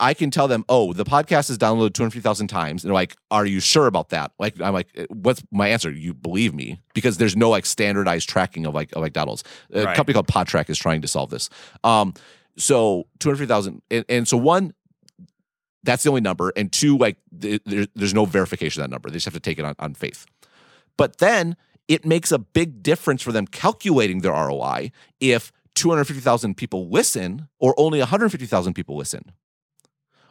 I can tell them, oh, the podcast is downloaded 250,000 times. And they're like, are you sure about that? Like, I'm like, what's my answer? You believe me? Because there's no like standardized tracking of like, of like downloads. A Right. company called Podtrac is trying to solve this. Um, so 250,000. And, and so one, that's the only number. And two, like, th- there, there's no verification of that number. They just have to take it on, on faith. But then it makes a big difference for them calculating their ROI if 250,000 people listen or only 150,000 people listen.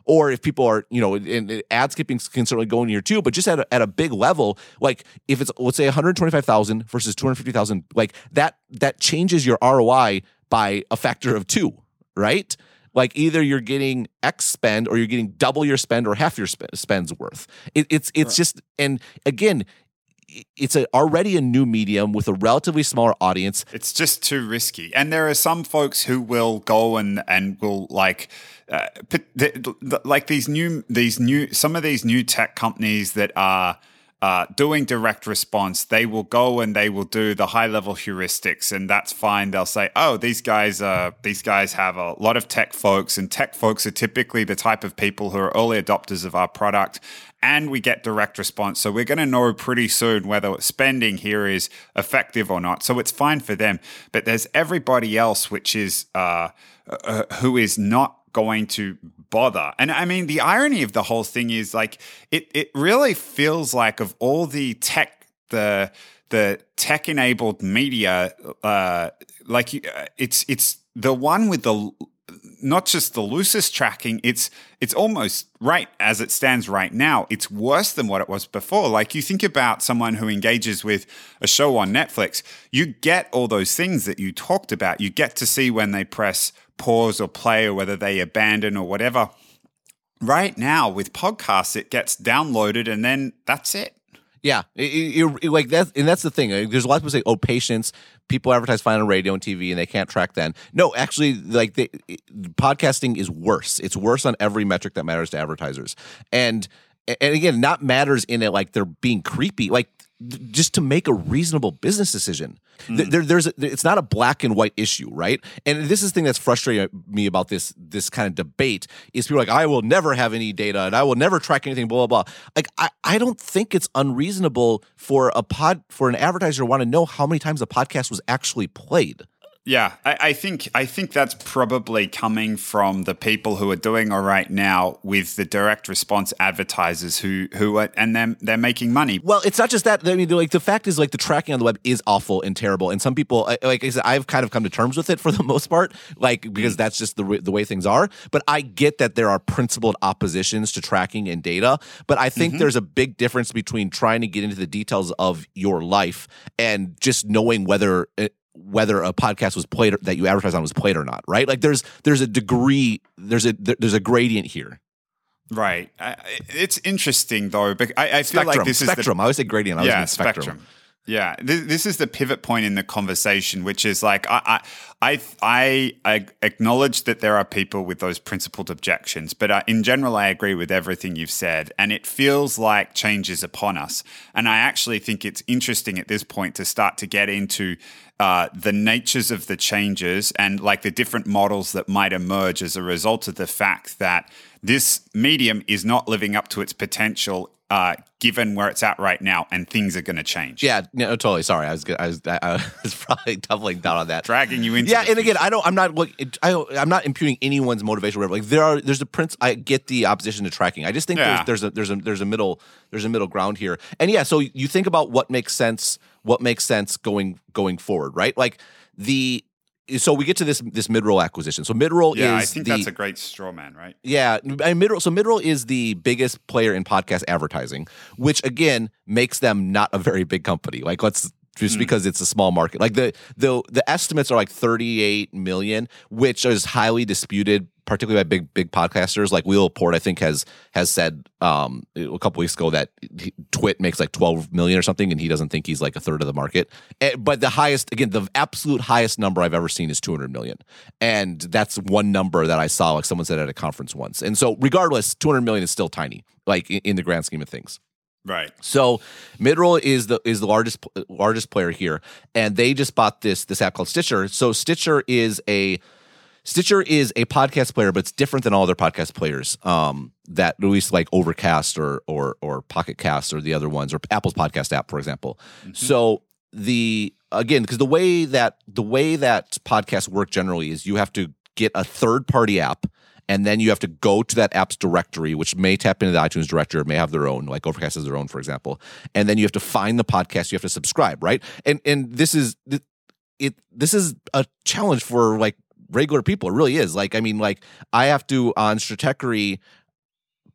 Or if people are, you know, and ad skipping can certainly go in here too, but just at a, at a big level, like if it's let's say 125,000 versus 250,000, like that that changes your ROI by a factor of two, right? Like either you're getting X spend or you're getting double your spend or half your sp- spend's worth. It, it's it's just and again, it's a, already a new medium with a relatively smaller audience. It's just too risky. And there are some folks who will go and and will like uh, like these new these new some of these new tech companies that are uh, doing direct response, they will go and they will do the high level heuristics, and that's fine. They'll say, "Oh, these guys are these guys have a lot of tech folks, and tech folks are typically the type of people who are early adopters of our product." And we get direct response. So we're going to know pretty soon whether spending here is effective or not. So it's fine for them. But there's everybody else, which is uh, uh, who is not going to bother. And I mean, the irony of the whole thing is like it it really feels like of all the tech the the tech enabled media uh like uh, it's it's the one with the not just the loosest tracking it's it's almost right as it stands right now it's worse than what it was before like you think about someone who engages with a show on Netflix you get all those things that you talked about you get to see when they press pause or play or whether they abandon or whatever right now with podcasts it gets downloaded and then that's it Yeah, it, it- like that's and that's the thing. Uh, there's a lot of people say, "Oh, patience." People advertise fine on radio and TV, and they can't track. Then no, actually, like they, it- podcasting is worse. It's worse on every metric that matters to advertisers. And and again, not matters in it like they're being creepy. Like just to make a reasonable business decision. Th- hmm. There, there's a, it's not a black and white issue, right? And this is the thing that's frustrating me about this this kind of debate is people are like I will never have any data and I will never track anything, blah blah blah. Like I, I don't think it's unreasonable for a pod for an advertiser to want to know how many times a podcast was actually played. Yeah, I, I think I think that's probably coming from the people who are doing all right now with the direct response advertisers who who are and they're they're making money. Well, it's not just that. I mean, like the fact is, like the tracking on the web is awful and terrible, and some people, like I said, I've kind of come to terms with it for the most part, like because mm. that's just the the way things are. But I get that there are principled oppositions to tracking and data, but I think mm-hmm. there's a big difference between trying to get into the details of your life and just knowing whether. Eh, Whether a podcast was played or, that you advertise on was played or not, right? Like there's there's a degree there's a there- there's a gradient here. Right. I, it's interesting though, but I, I feel Spectrum, like this is spectrum. I always say gradient. I always the mean yeah spectrum. spectrum. Yeah, this, this is the pivot point in the conversation, which is like I, I, I, I acknowledge that there are people with those principled objections, but I, in general, I agree with everything you've said, and it feels like change is upon us. And I actually think it's interesting at this point to start to get into uh, the natures of the changes and like the different models that might emerge as a result of the fact that this medium is not living up to its potential uh, given where it's at right now, and things are going to change. Yeah, no, totally. Sorry, I was I was I was probably doubling down on that, dragging you into. Yeah, and again, I don't. I'm not look. I I'm not imputing anyone's motivation. Or Whatever. Like there are. There's a prince. I get the opposition to tracking. I just think yeah. there's, there's a there's a there's a middle there's a middle ground here. And yeah, so you think about what makes sense. What makes sense going going forward, right? Like the so we get to this this midroll acquisition. So midroll yeah, is Yeah, I think the, that's a great straw man, right? Yeah, I midroll. So midroll is the biggest player in podcast advertising, which again makes them not a very big company. Like let's just mm. because it's a small market. Like the the the estimates are like 38 million, which is highly disputed particularly by big big podcasters like Leo Laporte, I think has has said um, a couple weeks ago that TWiT makes like 12 million or something, and he doesn't think he's like a third of the market. And, eh, but the highest, again, the absolute highest number I've ever seen is 200 million, and that's one number that I saw like someone said at a conference once. And so, regardless, 200 million is still tiny, like in, in the grand scheme of things. Right. So Midroll is the is the largest largest player here, and they just bought this this app called Stitcher. So Stitcher is a Stitcher is a podcast player, but it's different than all other podcast players. Um, that at least like Overcast or or or Pocket Cast or the other ones or Apple's podcast app, for example. Mm-hmm. So the again, because the way that the way that podcasts work generally is you have to get a third party app and then you have to go to that app's directory, which may tap into the iTunes directory or may have their own, like Overcast has their own, for example. And then you have to find the podcast, you have to subscribe, right? And and this is it. This is a challenge for like regular people. It really is. Like, I mean, like I have to on Stratechery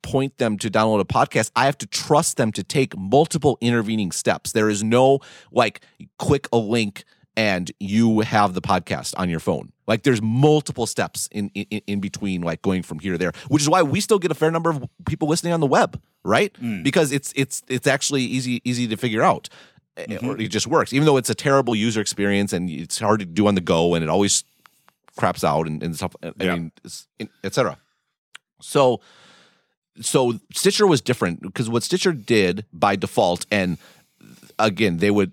point them to download a podcast, I have to trust them to take multiple intervening steps. There is no like click a link and you have the podcast on your phone. Like there's multiple steps in, in, in between, like going from here to there, which is why we still get a fair number of people listening on the web, right? Mm. Because it's it's it's actually easy easy to figure out. Mm-hmm. It just works, even though it's a terrible user experience and it's hard to do on the go, and it always craps out and, and stuff. I yeah. mean, etc. So, so Stitcher was different because what Stitcher did by default, and again, they would.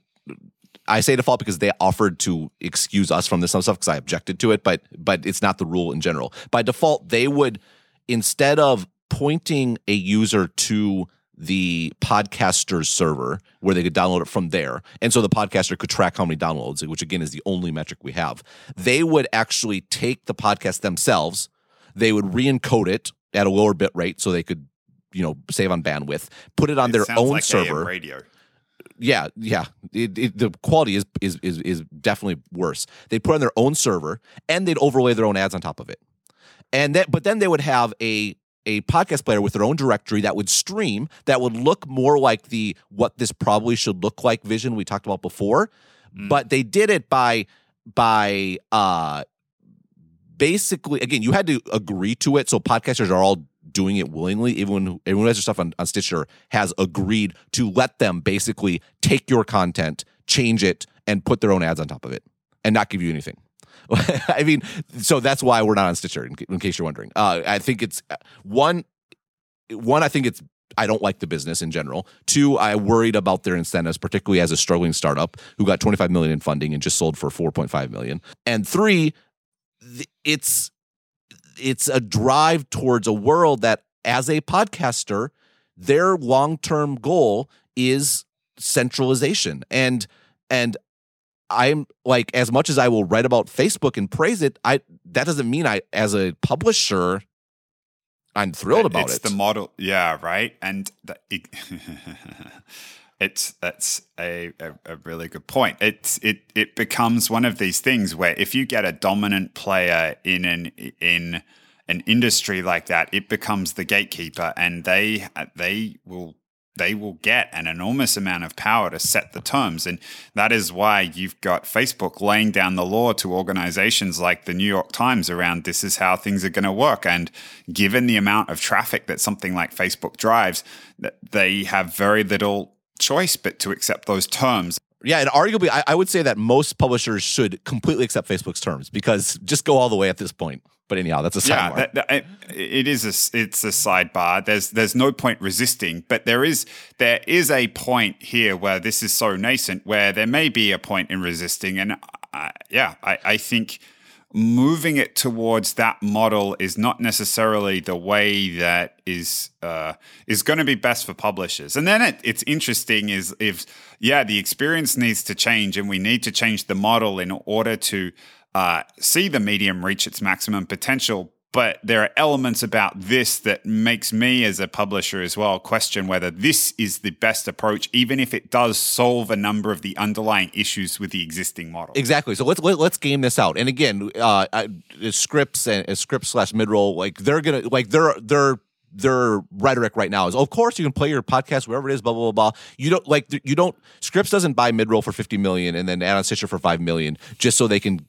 I say default because they offered to excuse us from this stuff because I objected to it, but but it's not the rule in general. By default, they would instead of pointing a user to the podcaster's server where they could download it from there. And so the podcaster could track how many downloads, which again is the only metric we have. They would actually take the podcast themselves, they would re encode it at a lower bit rate so they could, you know, save on bandwidth, put it on it their own like server. AM radio. Yeah, yeah. It, it, the quality is, is is is definitely worse. They'd put on their own server and they'd overlay their own ads on top of it. And that, but then they would have a a podcast player with their own directory that would stream that would look more like the what this probably should look like vision we talked about before mm. but they did it by by uh basically again you had to agree to it so podcasters are all doing it willingly even when everyone has their stuff on, on stitcher has agreed to let them basically take your content change it and put their own ads on top of it and not give you anything I mean, so that's why we're not on Stitcher. In, in case you're wondering, uh, I think it's uh, one. One, I think it's I don't like the business in general. Two, I worried about their incentives, particularly as a struggling startup who got 25 million in funding and just sold for 4.5 million. And three, it's it's a drive towards a world that as a podcaster, their long-term goal is centralization. And and I'm like as much as I will write about Facebook and praise it, I that doesn't mean I as a publisher I'm thrilled about it's it. It's the model, yeah, right. And the, it, it's that's a, a, a, really good point. It's it it becomes one of these things where if you get a dominant player in an in an industry like that, it becomes the gatekeeper, and they they will they will get an enormous amount of power to set the terms. And that is why you've got Facebook laying down the law to organizations like the New York Times around this is how things are going to work. And given the amount of traffic that something like Facebook drives, they have very little choice but to accept those terms. Yeah, and arguably, I, I would say that most publishers should completely accept Facebook's terms because just go all the way at this point. But anyhow, that's a sidebar. Yeah, that, that, it is a it's a sidebar. There's there's no point resisting, but there is there is a point here where this is so nascent where there may be a point in resisting, and yeah, I, I think moving it towards that model is not necessarily the way that is uh, is going to be best for publishers. And then it, it's interesting is if yeah, the experience needs to change, and we need to change the model in order to uh, see the medium reach its maximum potential. But there are elements about this that makes me as a publisher as well question whether this is the best approach, even if it does solve a number of the underlying issues with the existing model. Exactly. So let's let, us let us game this out. And again, uh, I, Scripps and uh, Scripps slash midroll, like they're gonna like they're they're their rhetoric right now is, of course, you can play your podcast wherever it is, blah blah blah. blah. You don't like you don't Scripps doesn't buy midroll for fifty million and then add on Stitcher for five million just so they can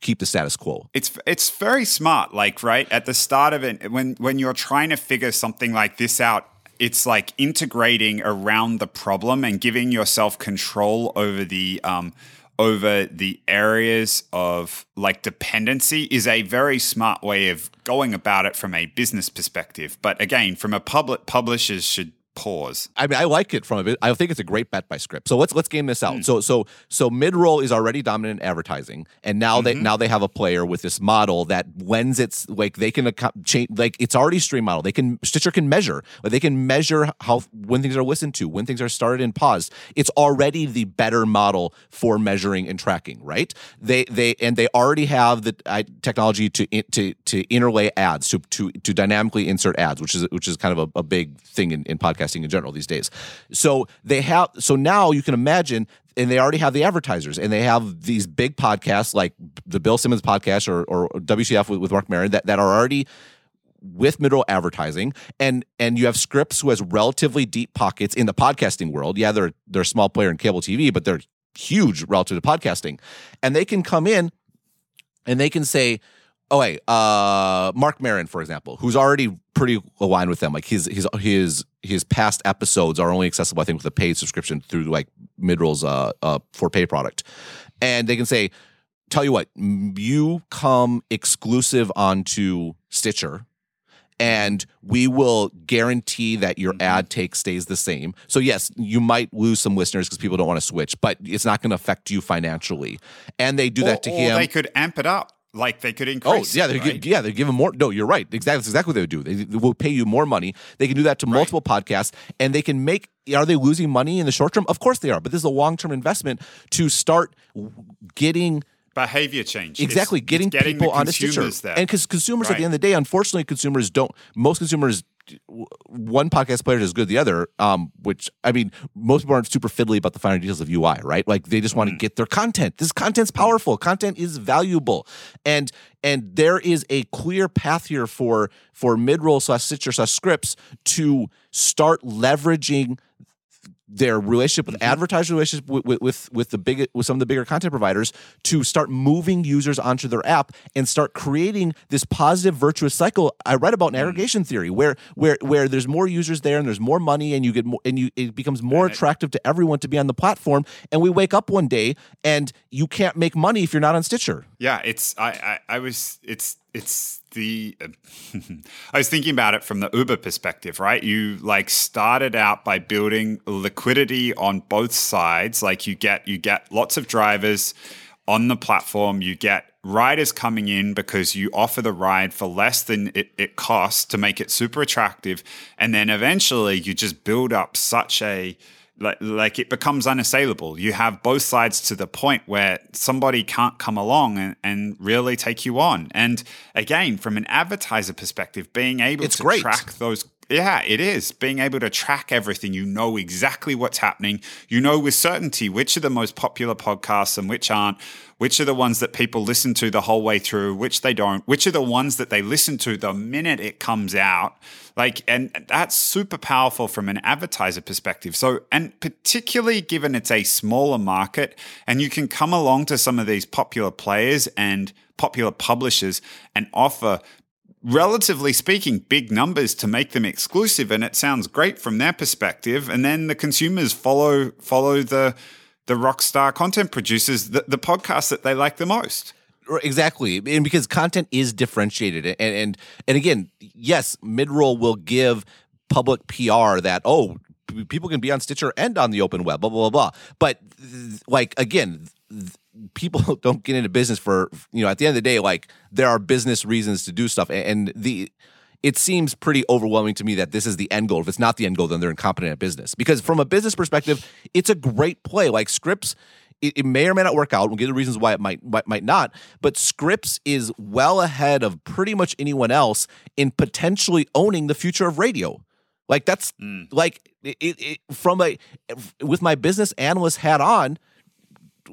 keep the status quo. It's it's very smart. Like right at the start of it, when when you're trying to figure something like this out, it's like integrating around the problem and giving yourself control over the um, over the areas of like dependency is a very smart way of going about it from a business perspective. But again, from a public publishers should pause. I mean, I like it from a bit. I think it's a great bet by Scripps. So let's let's game this out. Mm. So so so mid roll is already dominant in advertising, and now mm-hmm. they now they have a player with this model that lends its like they can change like it's already stream model. They can Stitcher can measure. They can measure how when things are listened to, when things are started and paused. It's already the better model for measuring and tracking. Right? They they and they already have the uh, technology to to to interlay ads to to to dynamically insert ads, which is which is kind of a, a big thing in, in podcast podcasting in general these days. So they have so now you can imagine and they already have the advertisers and they have these big podcasts like the Bill Simmons podcast or, or WTF with, with Marc Maron that, that are already with midroll advertising and and you have Scripps who has relatively deep pockets in the podcasting world yeah they're they're a small player in cable tv but they're huge relative to podcasting and they can come in and they can say oh wait, uh, Marc Maron, for example, who's already pretty aligned with them. Like his his his his past episodes are only accessible, I think, with a paid subscription through like Midroll's uh, uh for pay product, and they can say, tell you what, you come exclusive onto Stitcher. And we will guarantee that your mm-hmm. ad take stays the same. So yes, you might lose some listeners because people don't want to switch, but it's not going to affect you financially. And they do or, that to him. They could amp it up like they could oh, increase. Oh yeah, they right? yeah they give them more. No, you're right. Exactly, that's exactly what they would do. They, they will pay you more money. They can do that to right. multiple podcasts, and they can make. Are they losing money in the short term? Of course they are. But this is a long term investment to start getting behavior change. Exactly, it's, getting, it's getting people onto Stitcher, there. and because consumers right. at the end of the day, unfortunately, consumers don't. Most consumers one podcast player is as good as the other um which i mean most people aren't super fiddly about the finer details of ui right? Like they just want to mm. get their content. This content's powerful. Content is valuable. And and there is a clear path here for for midroll slash stitcher slash Scripps to start leveraging their relationship with mm-hmm. advertiser relationship with, with with the big with some of the bigger content providers to start moving users onto their app and start creating this positive virtuous cycle I read about in mm. aggregation theory where where where there's more users there and there's more money and you get more and you it becomes more attractive to everyone to be on the platform and we wake up one day and you can't make money if you're not on Stitcher. Yeah, it's I I, I was it's it's the I was thinking about it from the Uber perspective, right? You like started out by building liquidity on both sides. Like you get you get lots of drivers on the platform, you get riders coming in because you offer the ride for less than it, it costs to make it super attractive. And then eventually you just build up such a like, like it becomes unassailable. You have both sides to the point where somebody can't come along and, and really take you on. And again, from an advertiser perspective, being able it's to great. track those yeah, it is. Being able to track everything, you know exactly what's happening. You know with certainty which are the most popular podcasts and which aren't, which are the ones that people listen to the whole way through, which they don't, which are the ones that they listen to the minute it comes out. Like, and that's super powerful from an advertiser perspective. So, and particularly given it's a smaller market and you can come along to some of these popular players and popular publishers and offer relatively speaking, big numbers to make them exclusive, and it sounds great from their perspective. And then the consumers follow follow the the rock star content producers the, the podcast that they like the most. Exactly, and because content is differentiated, and and and again, yes, midroll will give public PR that oh people can be on Stitcher and on the open web, blah blah blah. blah. But like again, people don't get into business for you know at the end of the day, like there are business reasons to do stuff, and the it seems pretty overwhelming to me that this is the end goal. If it's not the end goal, then they're incompetent at business. Because from a business perspective, it's a great play. Like Scripps it, it, may or may not work out. We'll get the reasons why it might, might might not. But Scripps is well ahead of pretty much anyone else in potentially owning the future of radio. Like that's mm. like it, it, from a with my business analyst hat on,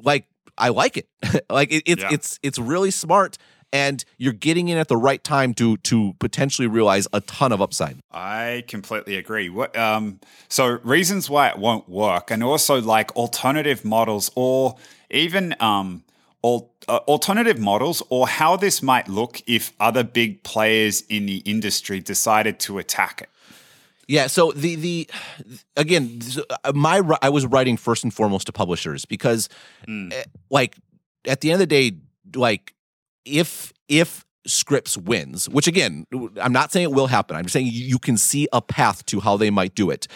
like I like it. like it's yeah. it's it's really smart and you're getting in at the right time to to potentially realize a ton of upside. I completely agree. What um so reasons why it won't work and also like alternative models or even um al- uh, alternative models or how this might look if other big players in the industry decided to attack it. Yeah, so the the again, uh, my I was writing first and foremost to publishers because, mm. like, at the end of the day, like if if Scripps wins, which again, I'm not saying it will happen. I'm just saying you can see a path to how they might do it.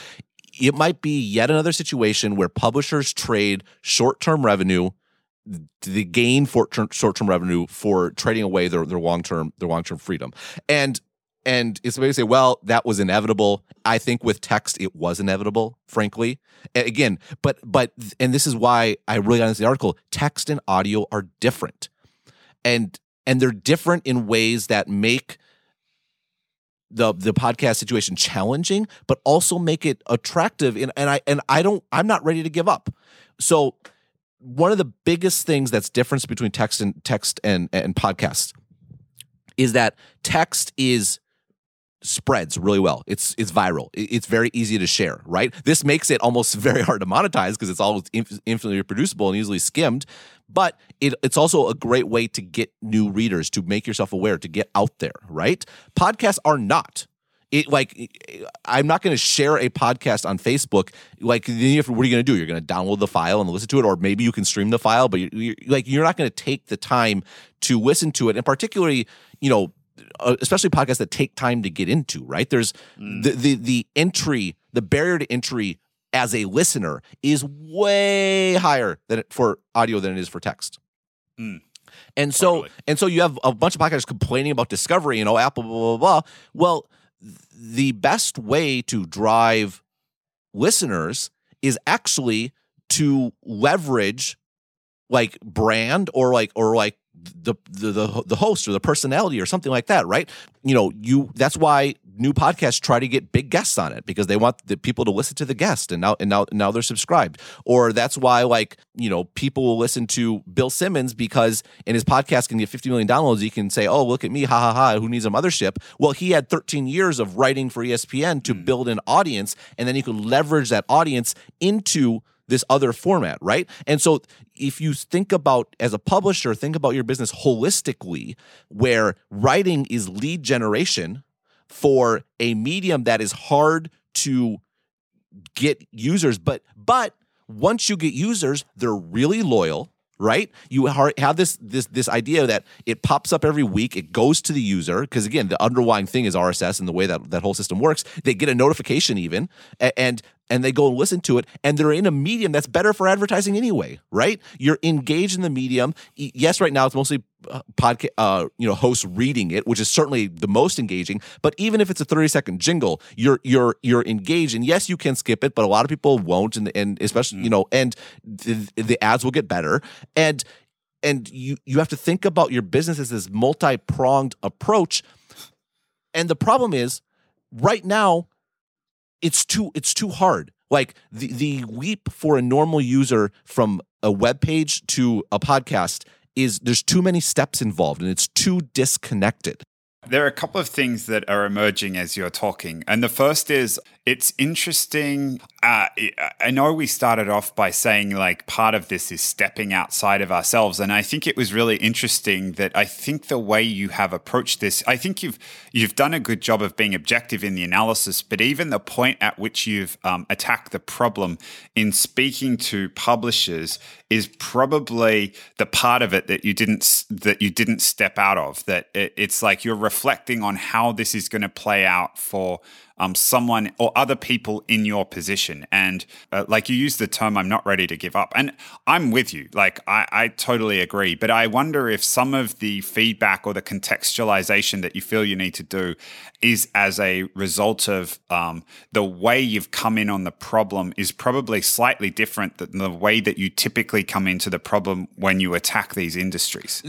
It might be yet another situation where publishers trade short-term revenue, the gain for short-term revenue for trading away their, their long-term their long-term freedom. And and it's say, well, that was inevitable. I think with text, it was inevitable, frankly. Again, but but and this is why I really got into the article. Text and audio are different and and they're different in ways that make the the podcast situation challenging but also make it attractive and, and I and I don't I'm not ready to give up. So one of the biggest things that's difference between text and text and and podcasts is that text is spreads really well. It's it's viral. It's very easy to share, right? This makes it almost very hard to monetize because it's all infinitely reproducible and easily skimmed. But it, it's also a great way to get new readers, to make yourself aware, to get out there, right? Podcasts are not. It like I'm not going to share a podcast on Facebook. Like, what are you going to do? You're going to download the file and listen to it, or maybe you can stream the file, but you're, like you're not going to take the time to listen to it. And particularly, you know, especially podcasts that take time to get into, right? There's mm. the, the the entry, the barrier to entry as a listener is way higher than for audio than it is for text. Mm. And so totally. and so you have a bunch of podcasts complaining about discovery, you know, Apple, blah, blah, blah. Well, the best way to drive listeners is actually to leverage like brand or like or like the, the the host or the personality or something like that, right? You know, you that's why new podcasts try to get big guests on it because they want the people to listen to the guest and now and now now they're subscribed. Or that's why like, you know, people will listen to Bill Simmons because in his podcast can get 50 million downloads, he can say, "Oh, look at me, ha ha ha, who needs a mothership?" Well, he had 13 years of writing for ESPN to mm. build an audience and then he could leverage that audience into this other format, right? And so if you think about as a publisher, think about your business holistically, where writing is lead generation for a medium that is hard to get users, but but once you get users, they're really loyal right? You have this this this idea that it pops up every week, it goes to the user because again, the underlying thing is RSS and the way that that whole system works. They get a notification even, and and they go and listen to it and they're in a medium that's better for advertising anyway right you're engaged in the medium yes right now it's mostly uh, podcast uh, you know hosts reading it which is certainly the most engaging but even if it's a 30 second jingle you're you're you're engaged and yes you can skip it but a lot of people won't and and especially mm. you know and the, the ads will get better and and you you have to think about your business as this multi-pronged approach and the problem is right now it's too it's too hard. Like the the leap for a normal user from a web page to a podcast is there's too many steps involved and it's too disconnected. There are a couple of things that are emerging as you're talking. And the first is it's interesting. Uh, I know we started off by saying like part of this is stepping outside of ourselves, and I think it was really interesting that I think the way you have approached this, I think you've you've done a good job of being objective in the analysis, but even the point at which you've um, attacked the problem in speaking to publishers is probably the part of it that you didn't that you didn't step out of. That it, it's like you're reflecting on how this is going to play out for um, someone or other people in your position. And uh, like you use the term, I'm not ready to give up. And I'm with you. Like, I, I totally agree. But I wonder if some of the feedback or the contextualization that you feel you need to do is as a result of um, the way you've come in on the problem is probably slightly different than the way that you typically come into the problem when you attack these industries.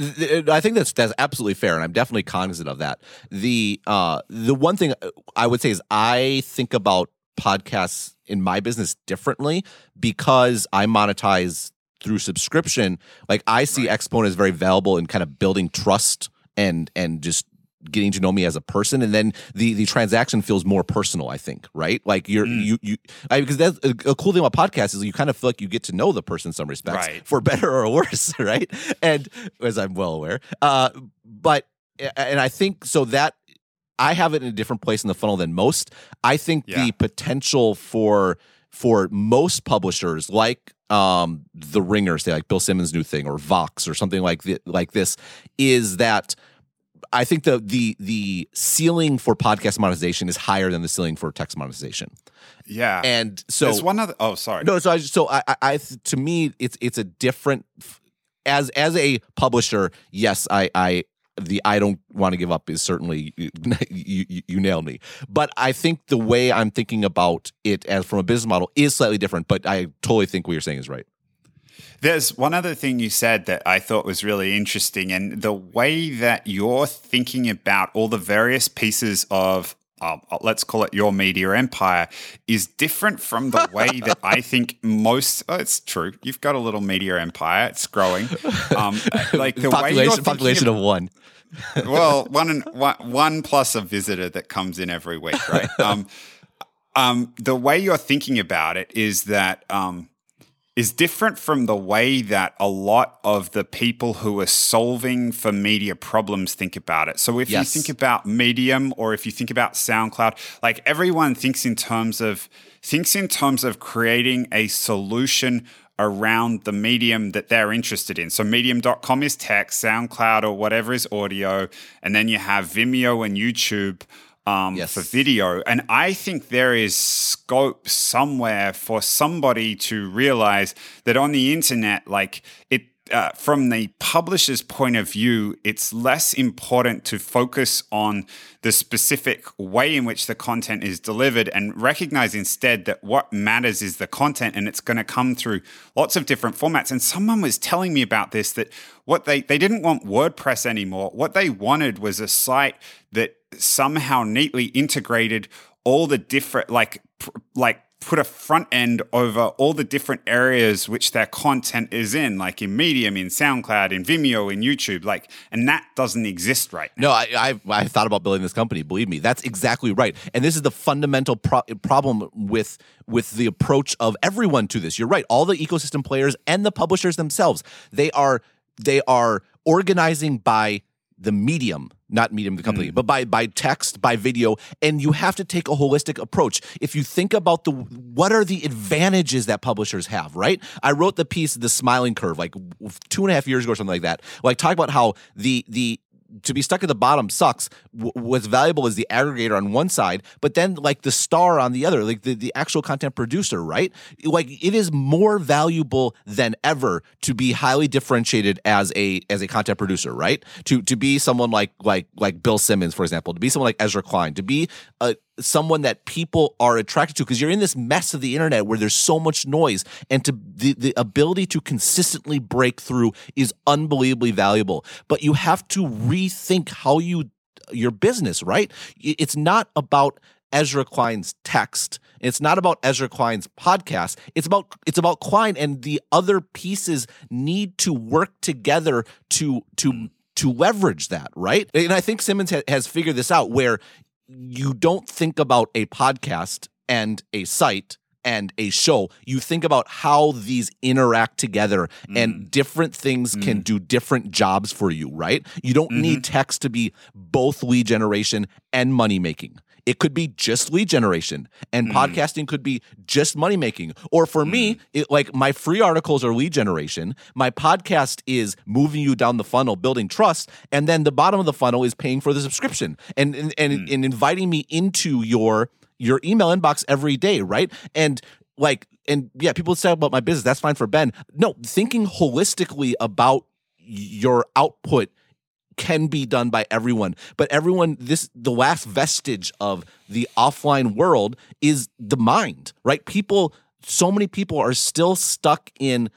I think that's that's absolutely fair, and I'm definitely cognizant of that. The uh, the one thing I would say is I think about podcasts in my business differently because I monetize through subscription. Like I see right. Exponent as very valuable in kind of building trust and and just getting to know me as a person and then the the transaction feels more personal i think right like you're mm. you you I, because that's a, a, cool thing about podcasts is you kind of feel like you get to know the person in some respects right. for better or worse right and as i'm well aware uh but and i think so that i have it in a different place in the funnel than most i think yeah. the potential for for most publishers like um the ringer say like bill simmons new thing or vox or something like the, like this is that I think the the the ceiling for podcast monetization is higher than the ceiling for text monetization. Yeah, and so there's one other. Oh, sorry. No, so I so I, I to me it's it's a different as as a publisher. Yes, I I the I don't want to give up is certainly you, you, you nailed me. But I think the way I'm thinking about it as from a business model is slightly different. But I totally think what you're saying is right. There's one other thing you said that I thought was really interesting, and the way that you're thinking about all the various pieces of um, let's call it your media empire is different from the way that I think most. Oh, it's true. You've got a little media empire. It's growing. Um, like the population, population of, of one. well, one, one one plus a visitor that comes in every week, right? Um, um, the way you're thinking about it is that um, is different from the way that a lot of the people who are solving for media problems think about it. So if yes. you think about Medium or if you think about SoundCloud, like everyone thinks in terms of thinks in terms of creating a solution around the medium that they're interested in. So medium.com is text, SoundCloud or whatever is audio, and then you have Vimeo and YouTube um, yes. for video. And I think there is scope somewhere for somebody to realize that on the internet, like it, uh, from the publisher's point of view, it's less important to focus on the specific way in which the content is delivered and recognize instead that what matters is the content and it's going to come through lots of different formats. And someone was telling me about this that what they, they didn't want WordPress anymore. What they wanted was a site that somehow neatly integrated all the different like like put a front end over all the different areas which their content is in, like in Medium, in SoundCloud, in Vimeo, in YouTube, like, and that doesn't exist right now. No, I, I, I thought about building this company. Believe me, that's exactly right. And this is the fundamental pro- problem with with the approach of everyone to this. You're right. All the ecosystem players and the publishers themselves, they are they are organizing by the medium not medium the company mm. but by by text by video and you have to take a holistic approach if you think about the what are the advantages that publishers have right i wrote the piece the smiling curve like two and a half years ago or something like that like talk about how the the to be stuck at the bottom sucks. W- what's valuable is the aggregator on one side, but then like the star on the other, like the, the actual content producer, right? Like it is more valuable than ever to be highly differentiated as a as a content producer, right? To to be someone like like like Bill Simmons, for example, to be someone like Ezra Klein, to be a someone that people are attracted to because you're in this mess of the internet where there's so much noise and to the, the ability to consistently break through is unbelievably valuable but you have to rethink how you your business right it's not about Ezra Klein's text. It's not about Ezra Klein's podcast. It's about it's about Klein and the other pieces need to work together to to to leverage that, right? And I think Simmons ha- has figured this out where you don't think about a podcast and a site and a show, you think about how these interact together mm. and different things mm. can do different jobs for you, right? You don't mm-hmm. need text to be both lead generation and money making. It could be just lead generation, and mm. podcasting could be just money making. Or for mm. me, it, like my free articles are lead generation. My podcast is moving you down the funnel, building trust, and then the bottom of the funnel is paying for the subscription and and, and, mm. and inviting me into your your email inbox every day, right? And like and yeah, people say about my business, that's fine for Ben. No, thinking holistically about your output can be done by everyone. But everyone this the last vestige of the offline world is the mind right? People so many people are still stuck in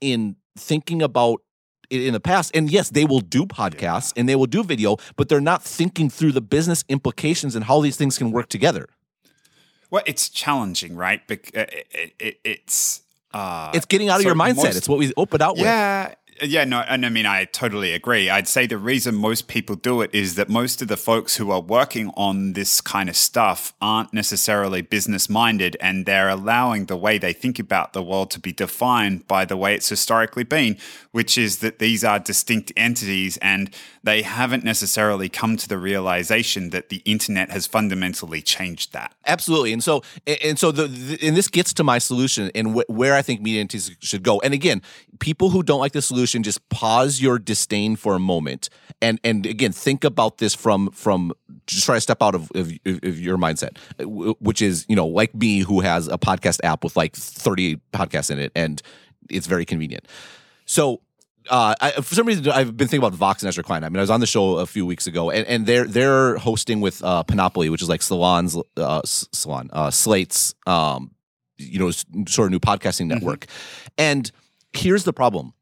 in thinking about in the past. And yes they will do podcasts yeah. and they will do video but they're not thinking through the business implications and how these things can work together. Well it's challenging right? It, it, it, it's uh, it's getting out of your mindset. most, it's what we open out yeah, with. Yeah, no, and I mean, I totally agree. I'd say the reason most people do it is that most of the folks who are working on this kind of stuff aren't necessarily business minded and they're allowing the way they think about the world to be defined by the way it's historically been, which is that these are distinct entities and they haven't necessarily come to the realization that the internet has fundamentally changed that. Absolutely. And so, and so, the, the and this gets to my solution and wh- where I think media entities should go. And again, people who don't like the solution just pause your disdain for a moment and and again think about this from from just try to step out of, of, of your mindset which is you know like me who has a podcast app with like 30 podcasts in it and it's very convenient so uh, I, for some reason, I've been thinking about Vox and Ezra Klein. I mean, I was on the show a few weeks ago, and, and they're they're hosting with uh, Panoply, which is like Salon's uh, Salon uh, Slate's, um, you know, sort of new podcasting mm-hmm. network. Mm-hmm. And here's the problem: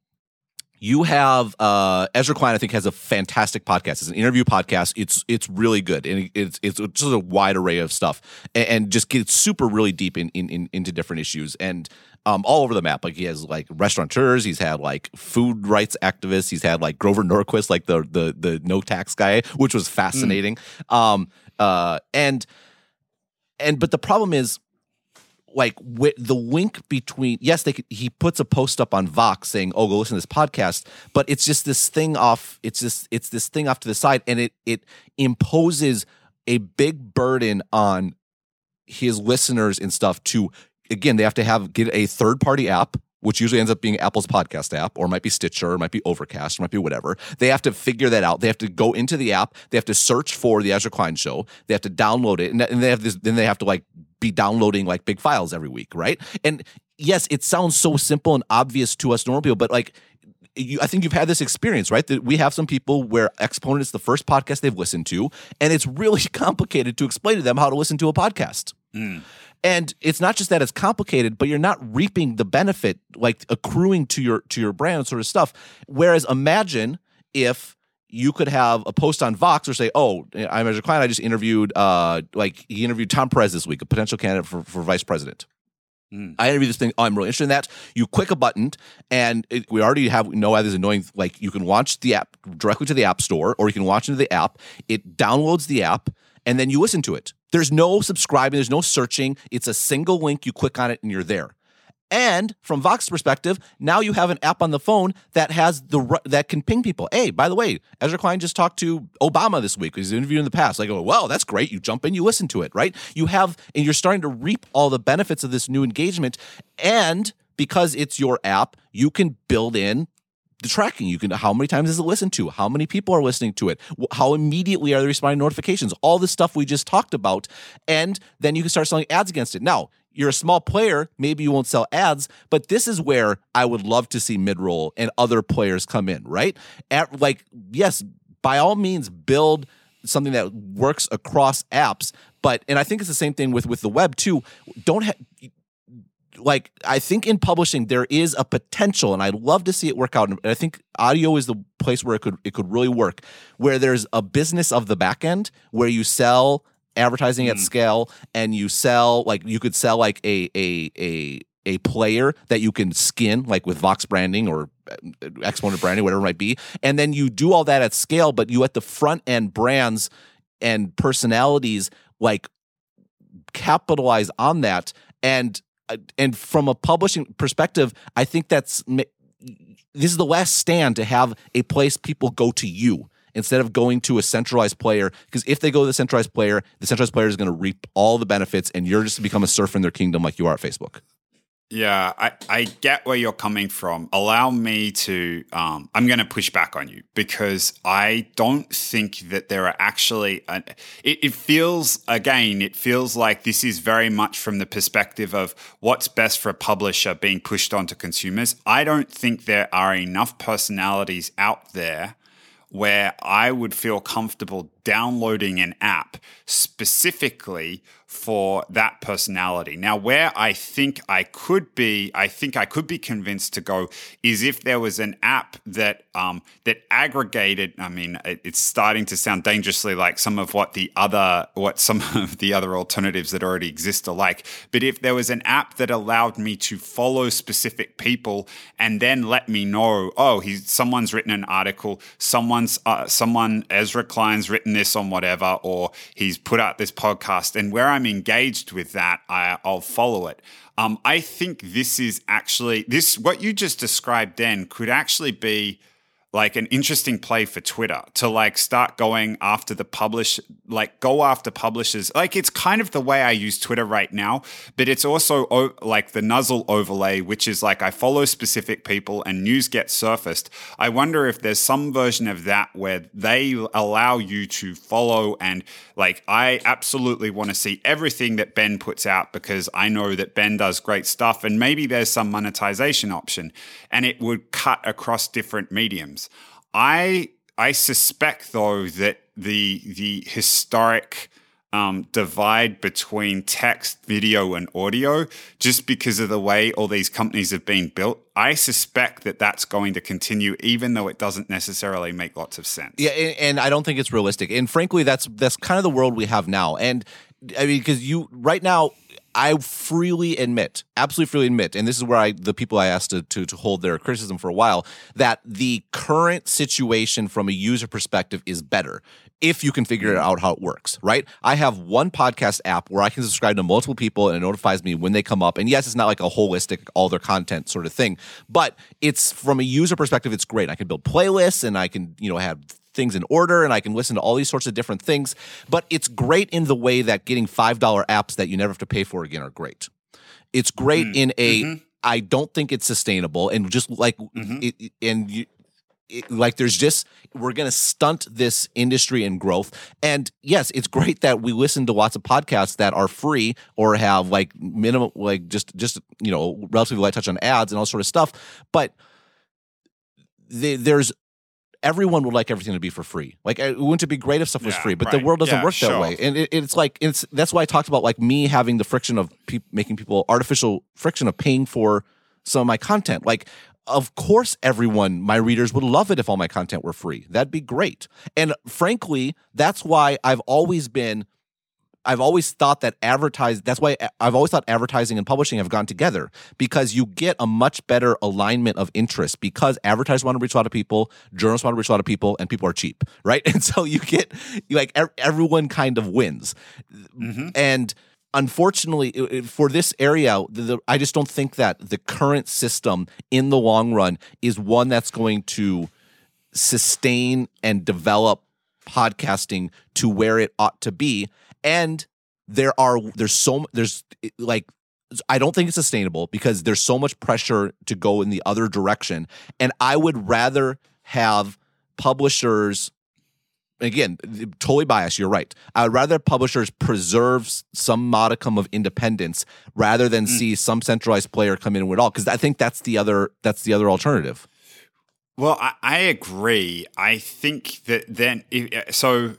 you have uh, Ezra Klein. I think has a fantastic podcast. It's an interview podcast. It's it's really good, and it's it's just a wide array of stuff, and, and just gets super really deep in, in, in into different issues and um, all over the map. Like he has like restaurateurs. He's had like food rights activists. He's had like Grover Norquist, like the the the no tax guy, which was fascinating. Mm. Um, uh, and and but the problem is like the wink between yes they could, he puts a post up on vox saying oh go listen to this podcast but it's just this thing off it's just it's this thing off to the side and it it imposes a big burden on his listeners and stuff to again they have to have get a third party app which usually ends up being Apple's podcast app, or might be Stitcher, or might be Overcast, or might be whatever. They have to figure that out. They have to go into the app. They have to search for the Ezra Klein Show. They have to download it, and, they have this. Then they have to like be downloading like big files every week, right? And yes, it sounds so simple and obvious to us normal people, but like you, I think you've had this experience, right? That we have some people where Exponent is the first podcast they've listened to, and it's really complicated to explain to them how to listen to a podcast. Mm. And it's not just that it's complicated, but you're not reaping the benefit, like accruing to your to your brand sort of stuff. Whereas imagine if you could have a post on Vox or say, "Oh, I'm a client. I just interviewed, uh, like he interviewed Tom Perez this week, a potential candidate for, for vice president." Mm. I interviewed this thing. Oh, I'm really interested in that. You click a button, and it, we already have know why this annoying. Like you can launch the app directly to the app store, or you can launch into the app. It downloads the app, and then you listen to it. There's no subscribing. There's no searching. It's a single link. You click on it, and you're there. And from Vox's perspective, now you have an app on the phone that has the that can ping people. Hey, by the way, Ezra Klein just talked to Obama this week. He's interviewed in the past. I go, well, that's great. You jump in, you listen to it, right? You have, and you're starting to reap all the benefits of this new engagement. And because it's your app, you can build in the tracking. You can how many times is it listened to? How many people are listening to it? How immediately are they responding to notifications? All the stuff we just talked about, and then you can start selling ads against it. Now you're a small player, maybe you won't sell ads, but this is where I would love to see midroll and other players come in, right? At like, yes, by all means, build something that works across apps, but and I think it's the same thing with with the web too. Don't have like I think in publishing there is a potential, and I'd love to see it work out. And I think audio is the place where it could it could really work, where there's a business of the back end where you sell advertising mm. at scale and you sell like you could sell like a a a a player that you can skin like with Vox branding or uh, Exponent branding, whatever it might be, and then you do all that at scale, but you at the front end brands and personalities like capitalize on that and uh, and from a publishing perspective, I think that's this is the last stand to have a place people go to you instead of going to a centralized player. Because if they go to the centralized player, the centralized player is going to reap all the benefits, and you're just to become a serf in their kingdom like you are at Facebook. Yeah, I, I get where you're coming from. Allow me to, um, I'm going to push back on you because I don't think that there are actually, uh, it, it feels, again, it feels like this is very much from the perspective of what's best for a publisher being pushed onto consumers. I don't think there are enough personalities out there where I would feel comfortable downloading an app specifically for that personality. Now, where I think I could be, I think I could be convinced to go is if there was an app that um, that aggregated. I mean, it, it's starting to sound dangerously like some of what the other what some of the other alternatives that already exist are like. But if there was an app that allowed me to follow specific people and then let me know, oh, he's someone's written an article, someone's uh, someone Ezra Klein's written this on whatever, or he's put out this podcast, and where I'm engaged with that, I, will follow it. Um, I think this is actually this what you just described. Then could actually be like an interesting play for Twitter to like start going after the publish, like go after publishers. Like it's kind of the way I use Twitter right now, but it's also o- like the Nuzzle overlay, which is like I follow specific people and news gets surfaced. I wonder if there's some version of that where they allow you to follow and like I absolutely want to see everything that Ben puts out because I know that Ben does great stuff and maybe there's some monetization option and it would cut across different mediums. I I suspect though that the the historic um, divide between text, video, and audio, just because of the way all these companies have been built, I suspect that that's going to continue, even though it doesn't necessarily make lots of sense. Yeah, and, and I don't think it's realistic. And frankly, that's that's kind of the world we have now. And I mean, because you right now, I freely admit, absolutely freely admit, and this is where I the people I asked to, to, to hold their criticism for a while, that the current situation from a user perspective is better if you can figure hmm. out how it works, right? I have one podcast app where I can subscribe to multiple people and it notifies me when they come up. And yes, it's not like a holistic all their content sort of thing, but it's from a user perspective, it's great. I can build playlists and I can, you know, have things in order and I can listen to all these sorts of different things. But it's great in the way that getting $5 apps that you never have to pay for again are great. It's great mm-hmm. in a. Mm-hmm. I don't think it's sustainable. And just like, mm-hmm. it, and you, it, like there's just we're going to stunt this industry and growth and yes it's great that we listen to lots of podcasts that are free or have like minimum like just just you know relatively light touch on ads and all sort of stuff but there's everyone would like everything to be for free. Like, wouldn't it be great if stuff was yeah, free? But right. the world doesn't yeah, work that way, and it, it's like it's that's why I talked about like me having the friction of pe- making people artificial friction of paying for some of my content. Like, of course, everyone, my readers would love it if all my content were free. That'd be great. And frankly, that's why I've always been I've always thought that advertise that's why I've always thought advertising and publishing have gone together because you get a much better alignment of interest because advertisers want to reach a lot of people, journalists want to reach a lot of people, and people are cheap, right? And so you get like everyone kind of wins. Mm-hmm. And unfortunately for this area i just don't think that the current system in the long run is one that's going to sustain and develop podcasting to where it ought to be and there are there's so there's like I don't think it's sustainable because there's so much pressure to go in the other direction and I would rather have publishers again totally biased you're right I would rather publishers preserve some modicum of independence rather than mm. see some centralized player come in with all because I think that's the other that's the other alternative well, I, I, agree. I think that then, so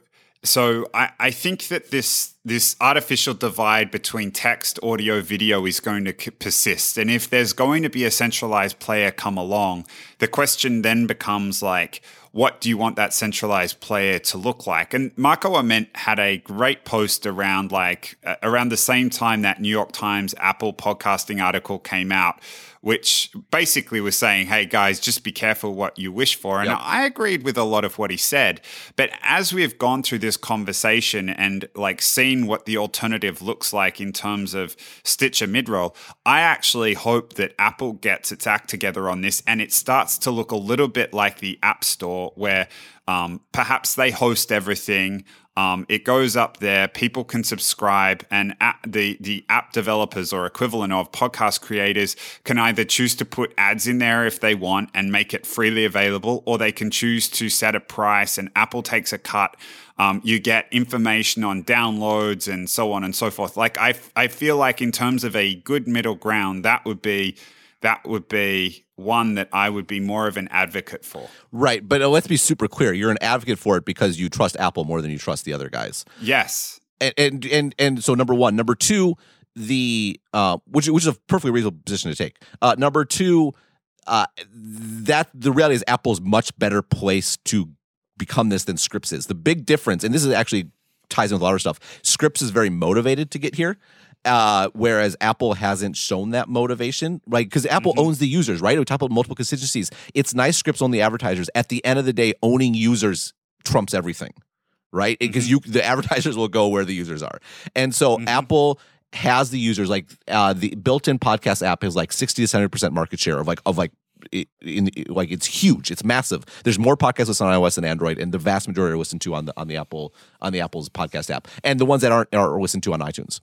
so I, I think that this this artificial divide between text, audio, video is going to persist. And if there's going to be a centralized player come along, the question then becomes like, what do you want that centralized player to look like? And Marco Arment had a great post around like uh, around the same time that New York Times Apple podcasting article came out which basically was saying, hey guys, just be careful what you wish for. And Yep. I agreed with a lot of what he said. But as we've gone through this conversation and like seen what the alternative looks like in terms of Stitcher midroll, I actually hope that Apple gets its act together on this and it starts to look a little bit like the App Store where um, perhaps they host everything. Um, it goes up there. People can subscribe, and app, the the app developers or equivalent of podcast creators can either choose to put ads in there if they want and make it freely available, or they can choose to set a price, and Apple takes a cut. Um, you get information on downloads and so on and so forth. Like I, I feel like in terms of a good middle ground, that would be that would be one that I would be more of an advocate for. Right, but uh, let's be super clear. You're an advocate for it because you trust Apple more than you trust the other guys. Yes. And and and, and so number one, number two, the uh, which which is a perfectly reasonable position to take. Uh, number two, uh, that the reality is Apple's much better place to become this than Scripps is. The big difference, and this is actually ties in with a lot of stuff. Scripps is very motivated to get here. Uh, whereas Apple hasn't shown that motivation, right? Because Apple owns the users, right? We talk about multiple constituencies. It's nice Scripps on the advertisers. At the end of the day, owning users trumps everything, right? Because you the advertisers will go where the users are, and so Apple has the users like uh, the built-in podcast app has like 60 to 70 percent market share of like of like i- in like it's huge it's massive there's more podcasts listened on ios and android and the vast majority are listened to on the on the apple on the apple's podcast app and the ones that aren't are listened to on itunes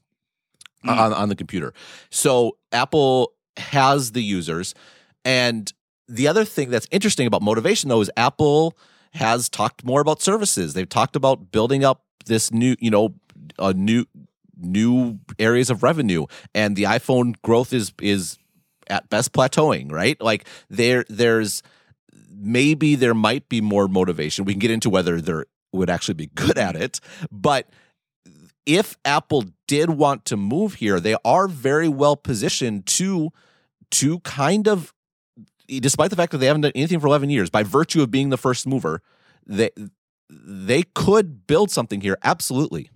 Mm. on, on the computer. So apple has the users and the other thing that's interesting about motivation though is apple has talked more about services. They've talked about building up this new you know a new new areas of revenue and the iphone growth is is at best plateauing right? Like there there's maybe there might be more motivation. We can get into whether there would actually be good at it but if apple did want to move here they are very well positioned to to kind of despite the fact that they haven't done anything for 11 years by virtue of being the first mover they they could build something here absolutely.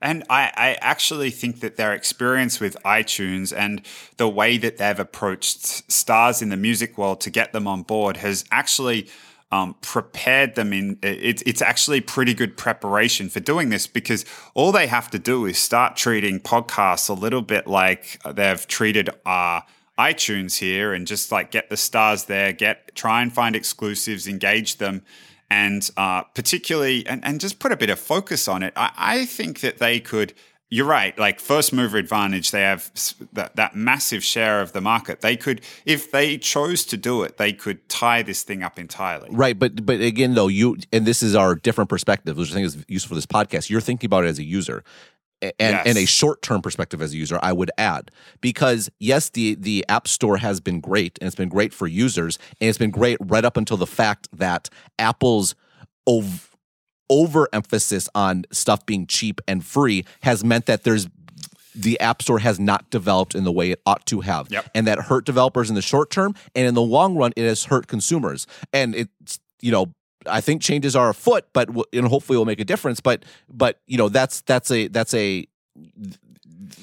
And I, I actually think that their experience with iTunes and the way that they've approached stars in the music world to get them on board has actually um, prepared them in. It's it's actually pretty good preparation for doing this because all they have to do is start treating podcasts a little bit like they've treated uh, iTunes here, and just like get the stars there, get try and find exclusives, engage them and uh, particularly and, and just put a bit of focus on it. I, I think that they could. You're right. Like first mover advantage, they have that, that massive share of the market. They could, if they chose to do it, they could tie this thing up entirely. Right, but but again, though you and this is our different perspective, which I think is useful for this podcast. You're thinking about it as a user, and Yes. and a short term perspective as a user. I would add because yes, the the App Store has been great, and it's been great for users, and it's been great right up until the fact that Apple's ov- overemphasis on stuff being cheap and free has meant that there's the App Store has not developed in the way it ought to have. Yep. And that hurt developers in the short term. And in the long run, it has hurt consumers. And it's, you know, I think changes are afoot, but w- and hopefully will make a difference. But but you know that's that's a that's a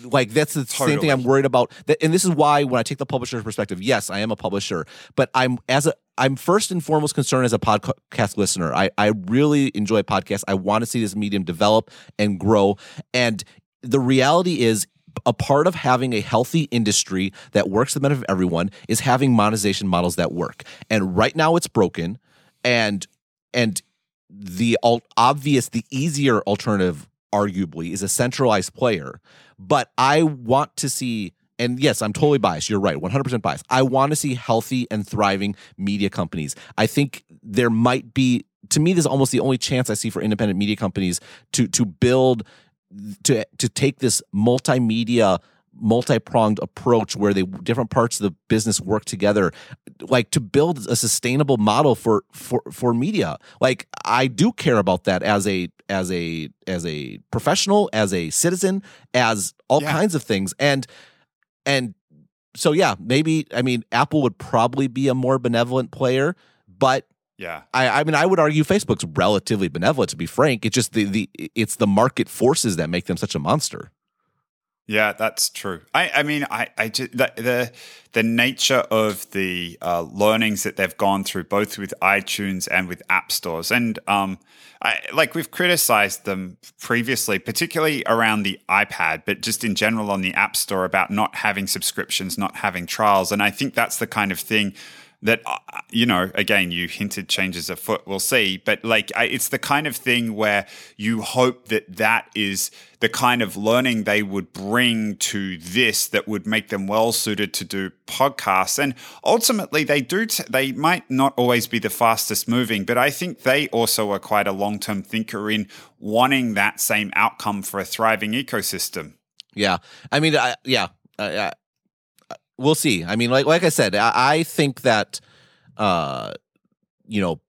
like that's the same thing I'm worried about. That, and this is why when I take the publisher's perspective, yes, I am a publisher, but I'm as a I'm first and foremost concerned as a podcast listener. I I really enjoy podcasts. I want to see this medium develop and grow. And the reality is a part of having a healthy industry that works to the benefit of everyone is having monetization models that work. And right now it's broken and and the obvious the easier alternative arguably is a centralized player but i want to see and yes i'm totally biased you're right 100% biased. I want to see healthy and thriving media companies. I think there might be to me this is almost the only chance i see for independent media companies to to build to to take this multimedia multi-pronged approach where they different parts of the business work together like to build a sustainable model for for for media like i do care about that as a as a as a professional as a citizen as all Yeah. kinds of things and and so yeah maybe i mean apple would probably be a more benevolent player but Yeah. I, I mean, I would argue Facebook's relatively benevolent. To be frank, it's just the the it's the market forces that make them such a monster. Yeah, that's true. I, I mean, I, I just, the, the the nature of the uh, learnings that they've gone through, both with iTunes and with app stores, and um, I, like we've criticized them previously, particularly around the iPad, but just in general on the App Store about not having subscriptions, not having trials, and I think that's the kind of thing that uh, you know again you hinted changes afoot we'll see. But like it's the kind of thing where you hope that that is the kind of learning they would bring to this that would make them well suited to do podcasts. And ultimately they do t- they might not always be the fastest moving but i think they also are quite a long-term thinker in wanting that same outcome for a thriving ecosystem. Yeah. I mean I, yeah we'll see. I mean, like like I said, I, I think that uh, you know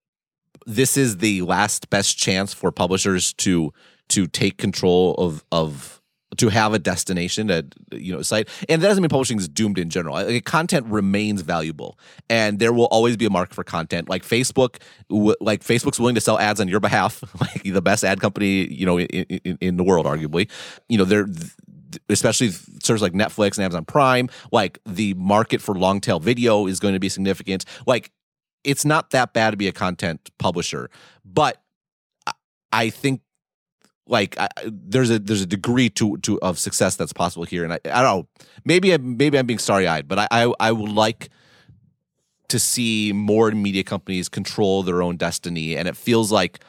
this is the last best chance for publishers to to take control of of to have a destination at you know site. And that doesn't mean publishing is doomed in general. Like, content remains valuable. And there will always be a market for content. Like facebook like facebook's willing to sell ads on your behalf like the best ad company you know in, in, in the world arguably. You know they're especially serves like Netflix and Amazon Prime, like the market for long tail video is going to be significant. Like it's not that bad to be a content publisher, but I think like I, there's a there's a degree to to of success that's possible here, and I, I don't know maybe I, maybe I'm being starry eyed, but I, I I would like to see more media companies control their own destiny, and it feels like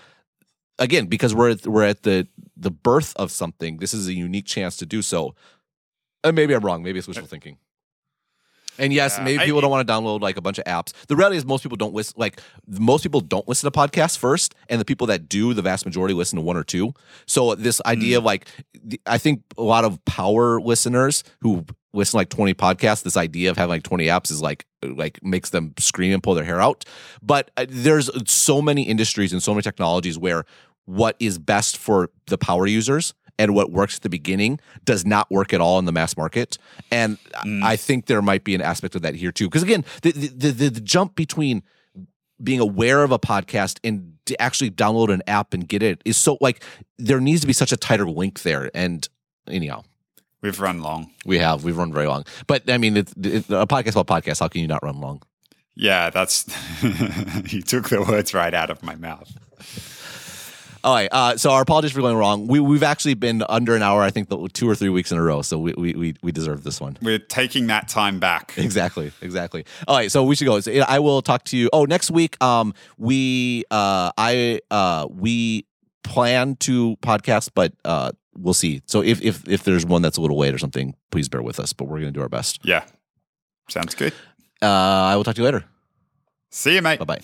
again because we're at, we're at the the birth of something. This is a unique chance to do so. And maybe I'm wrong. Maybe it's wishful thinking. And yes, yeah, maybe people I, don't want to download like a bunch of apps. The reality is most people don't listen like most people don't listen to podcasts first, and the people that do, the vast majority listen to one or two. So this idea mm. of like I think a lot of power listeners who listen to like 20 podcasts, this idea of having like 20 apps is like like makes them scream and pull their hair out. But uh, there's so many industries and so many technologies where what is best for the power users and what works at the beginning does not work at all in the mass market. And mm. I think there might be an aspect of that here too. Because again, the, the, the, the jump between being aware of a podcast and to actually download an app and get it is so like there needs to be such a tighter link there. And anyhow, we've run long. We have. We've run very long. But I mean, it's, it's a podcast about podcast. How can you not run long? Yeah, that's you took the words right out of my mouth. All right. Uh, so our apologies for going wrong. We we've actually been under an hour. I think the, two or three weeks in a row. So we we we deserve this one. We're taking that time back. Exactly. Exactly. All right. So we should go. So I will talk to you. Oh, next week. Um, we uh, I uh, we plan to podcast, but uh, we'll see. So if if if there's one that's a little late or something, please bear with us. But we're gonna do our best. Yeah. Sounds good. Uh, I will talk to you later. See you, mate. Bye bye.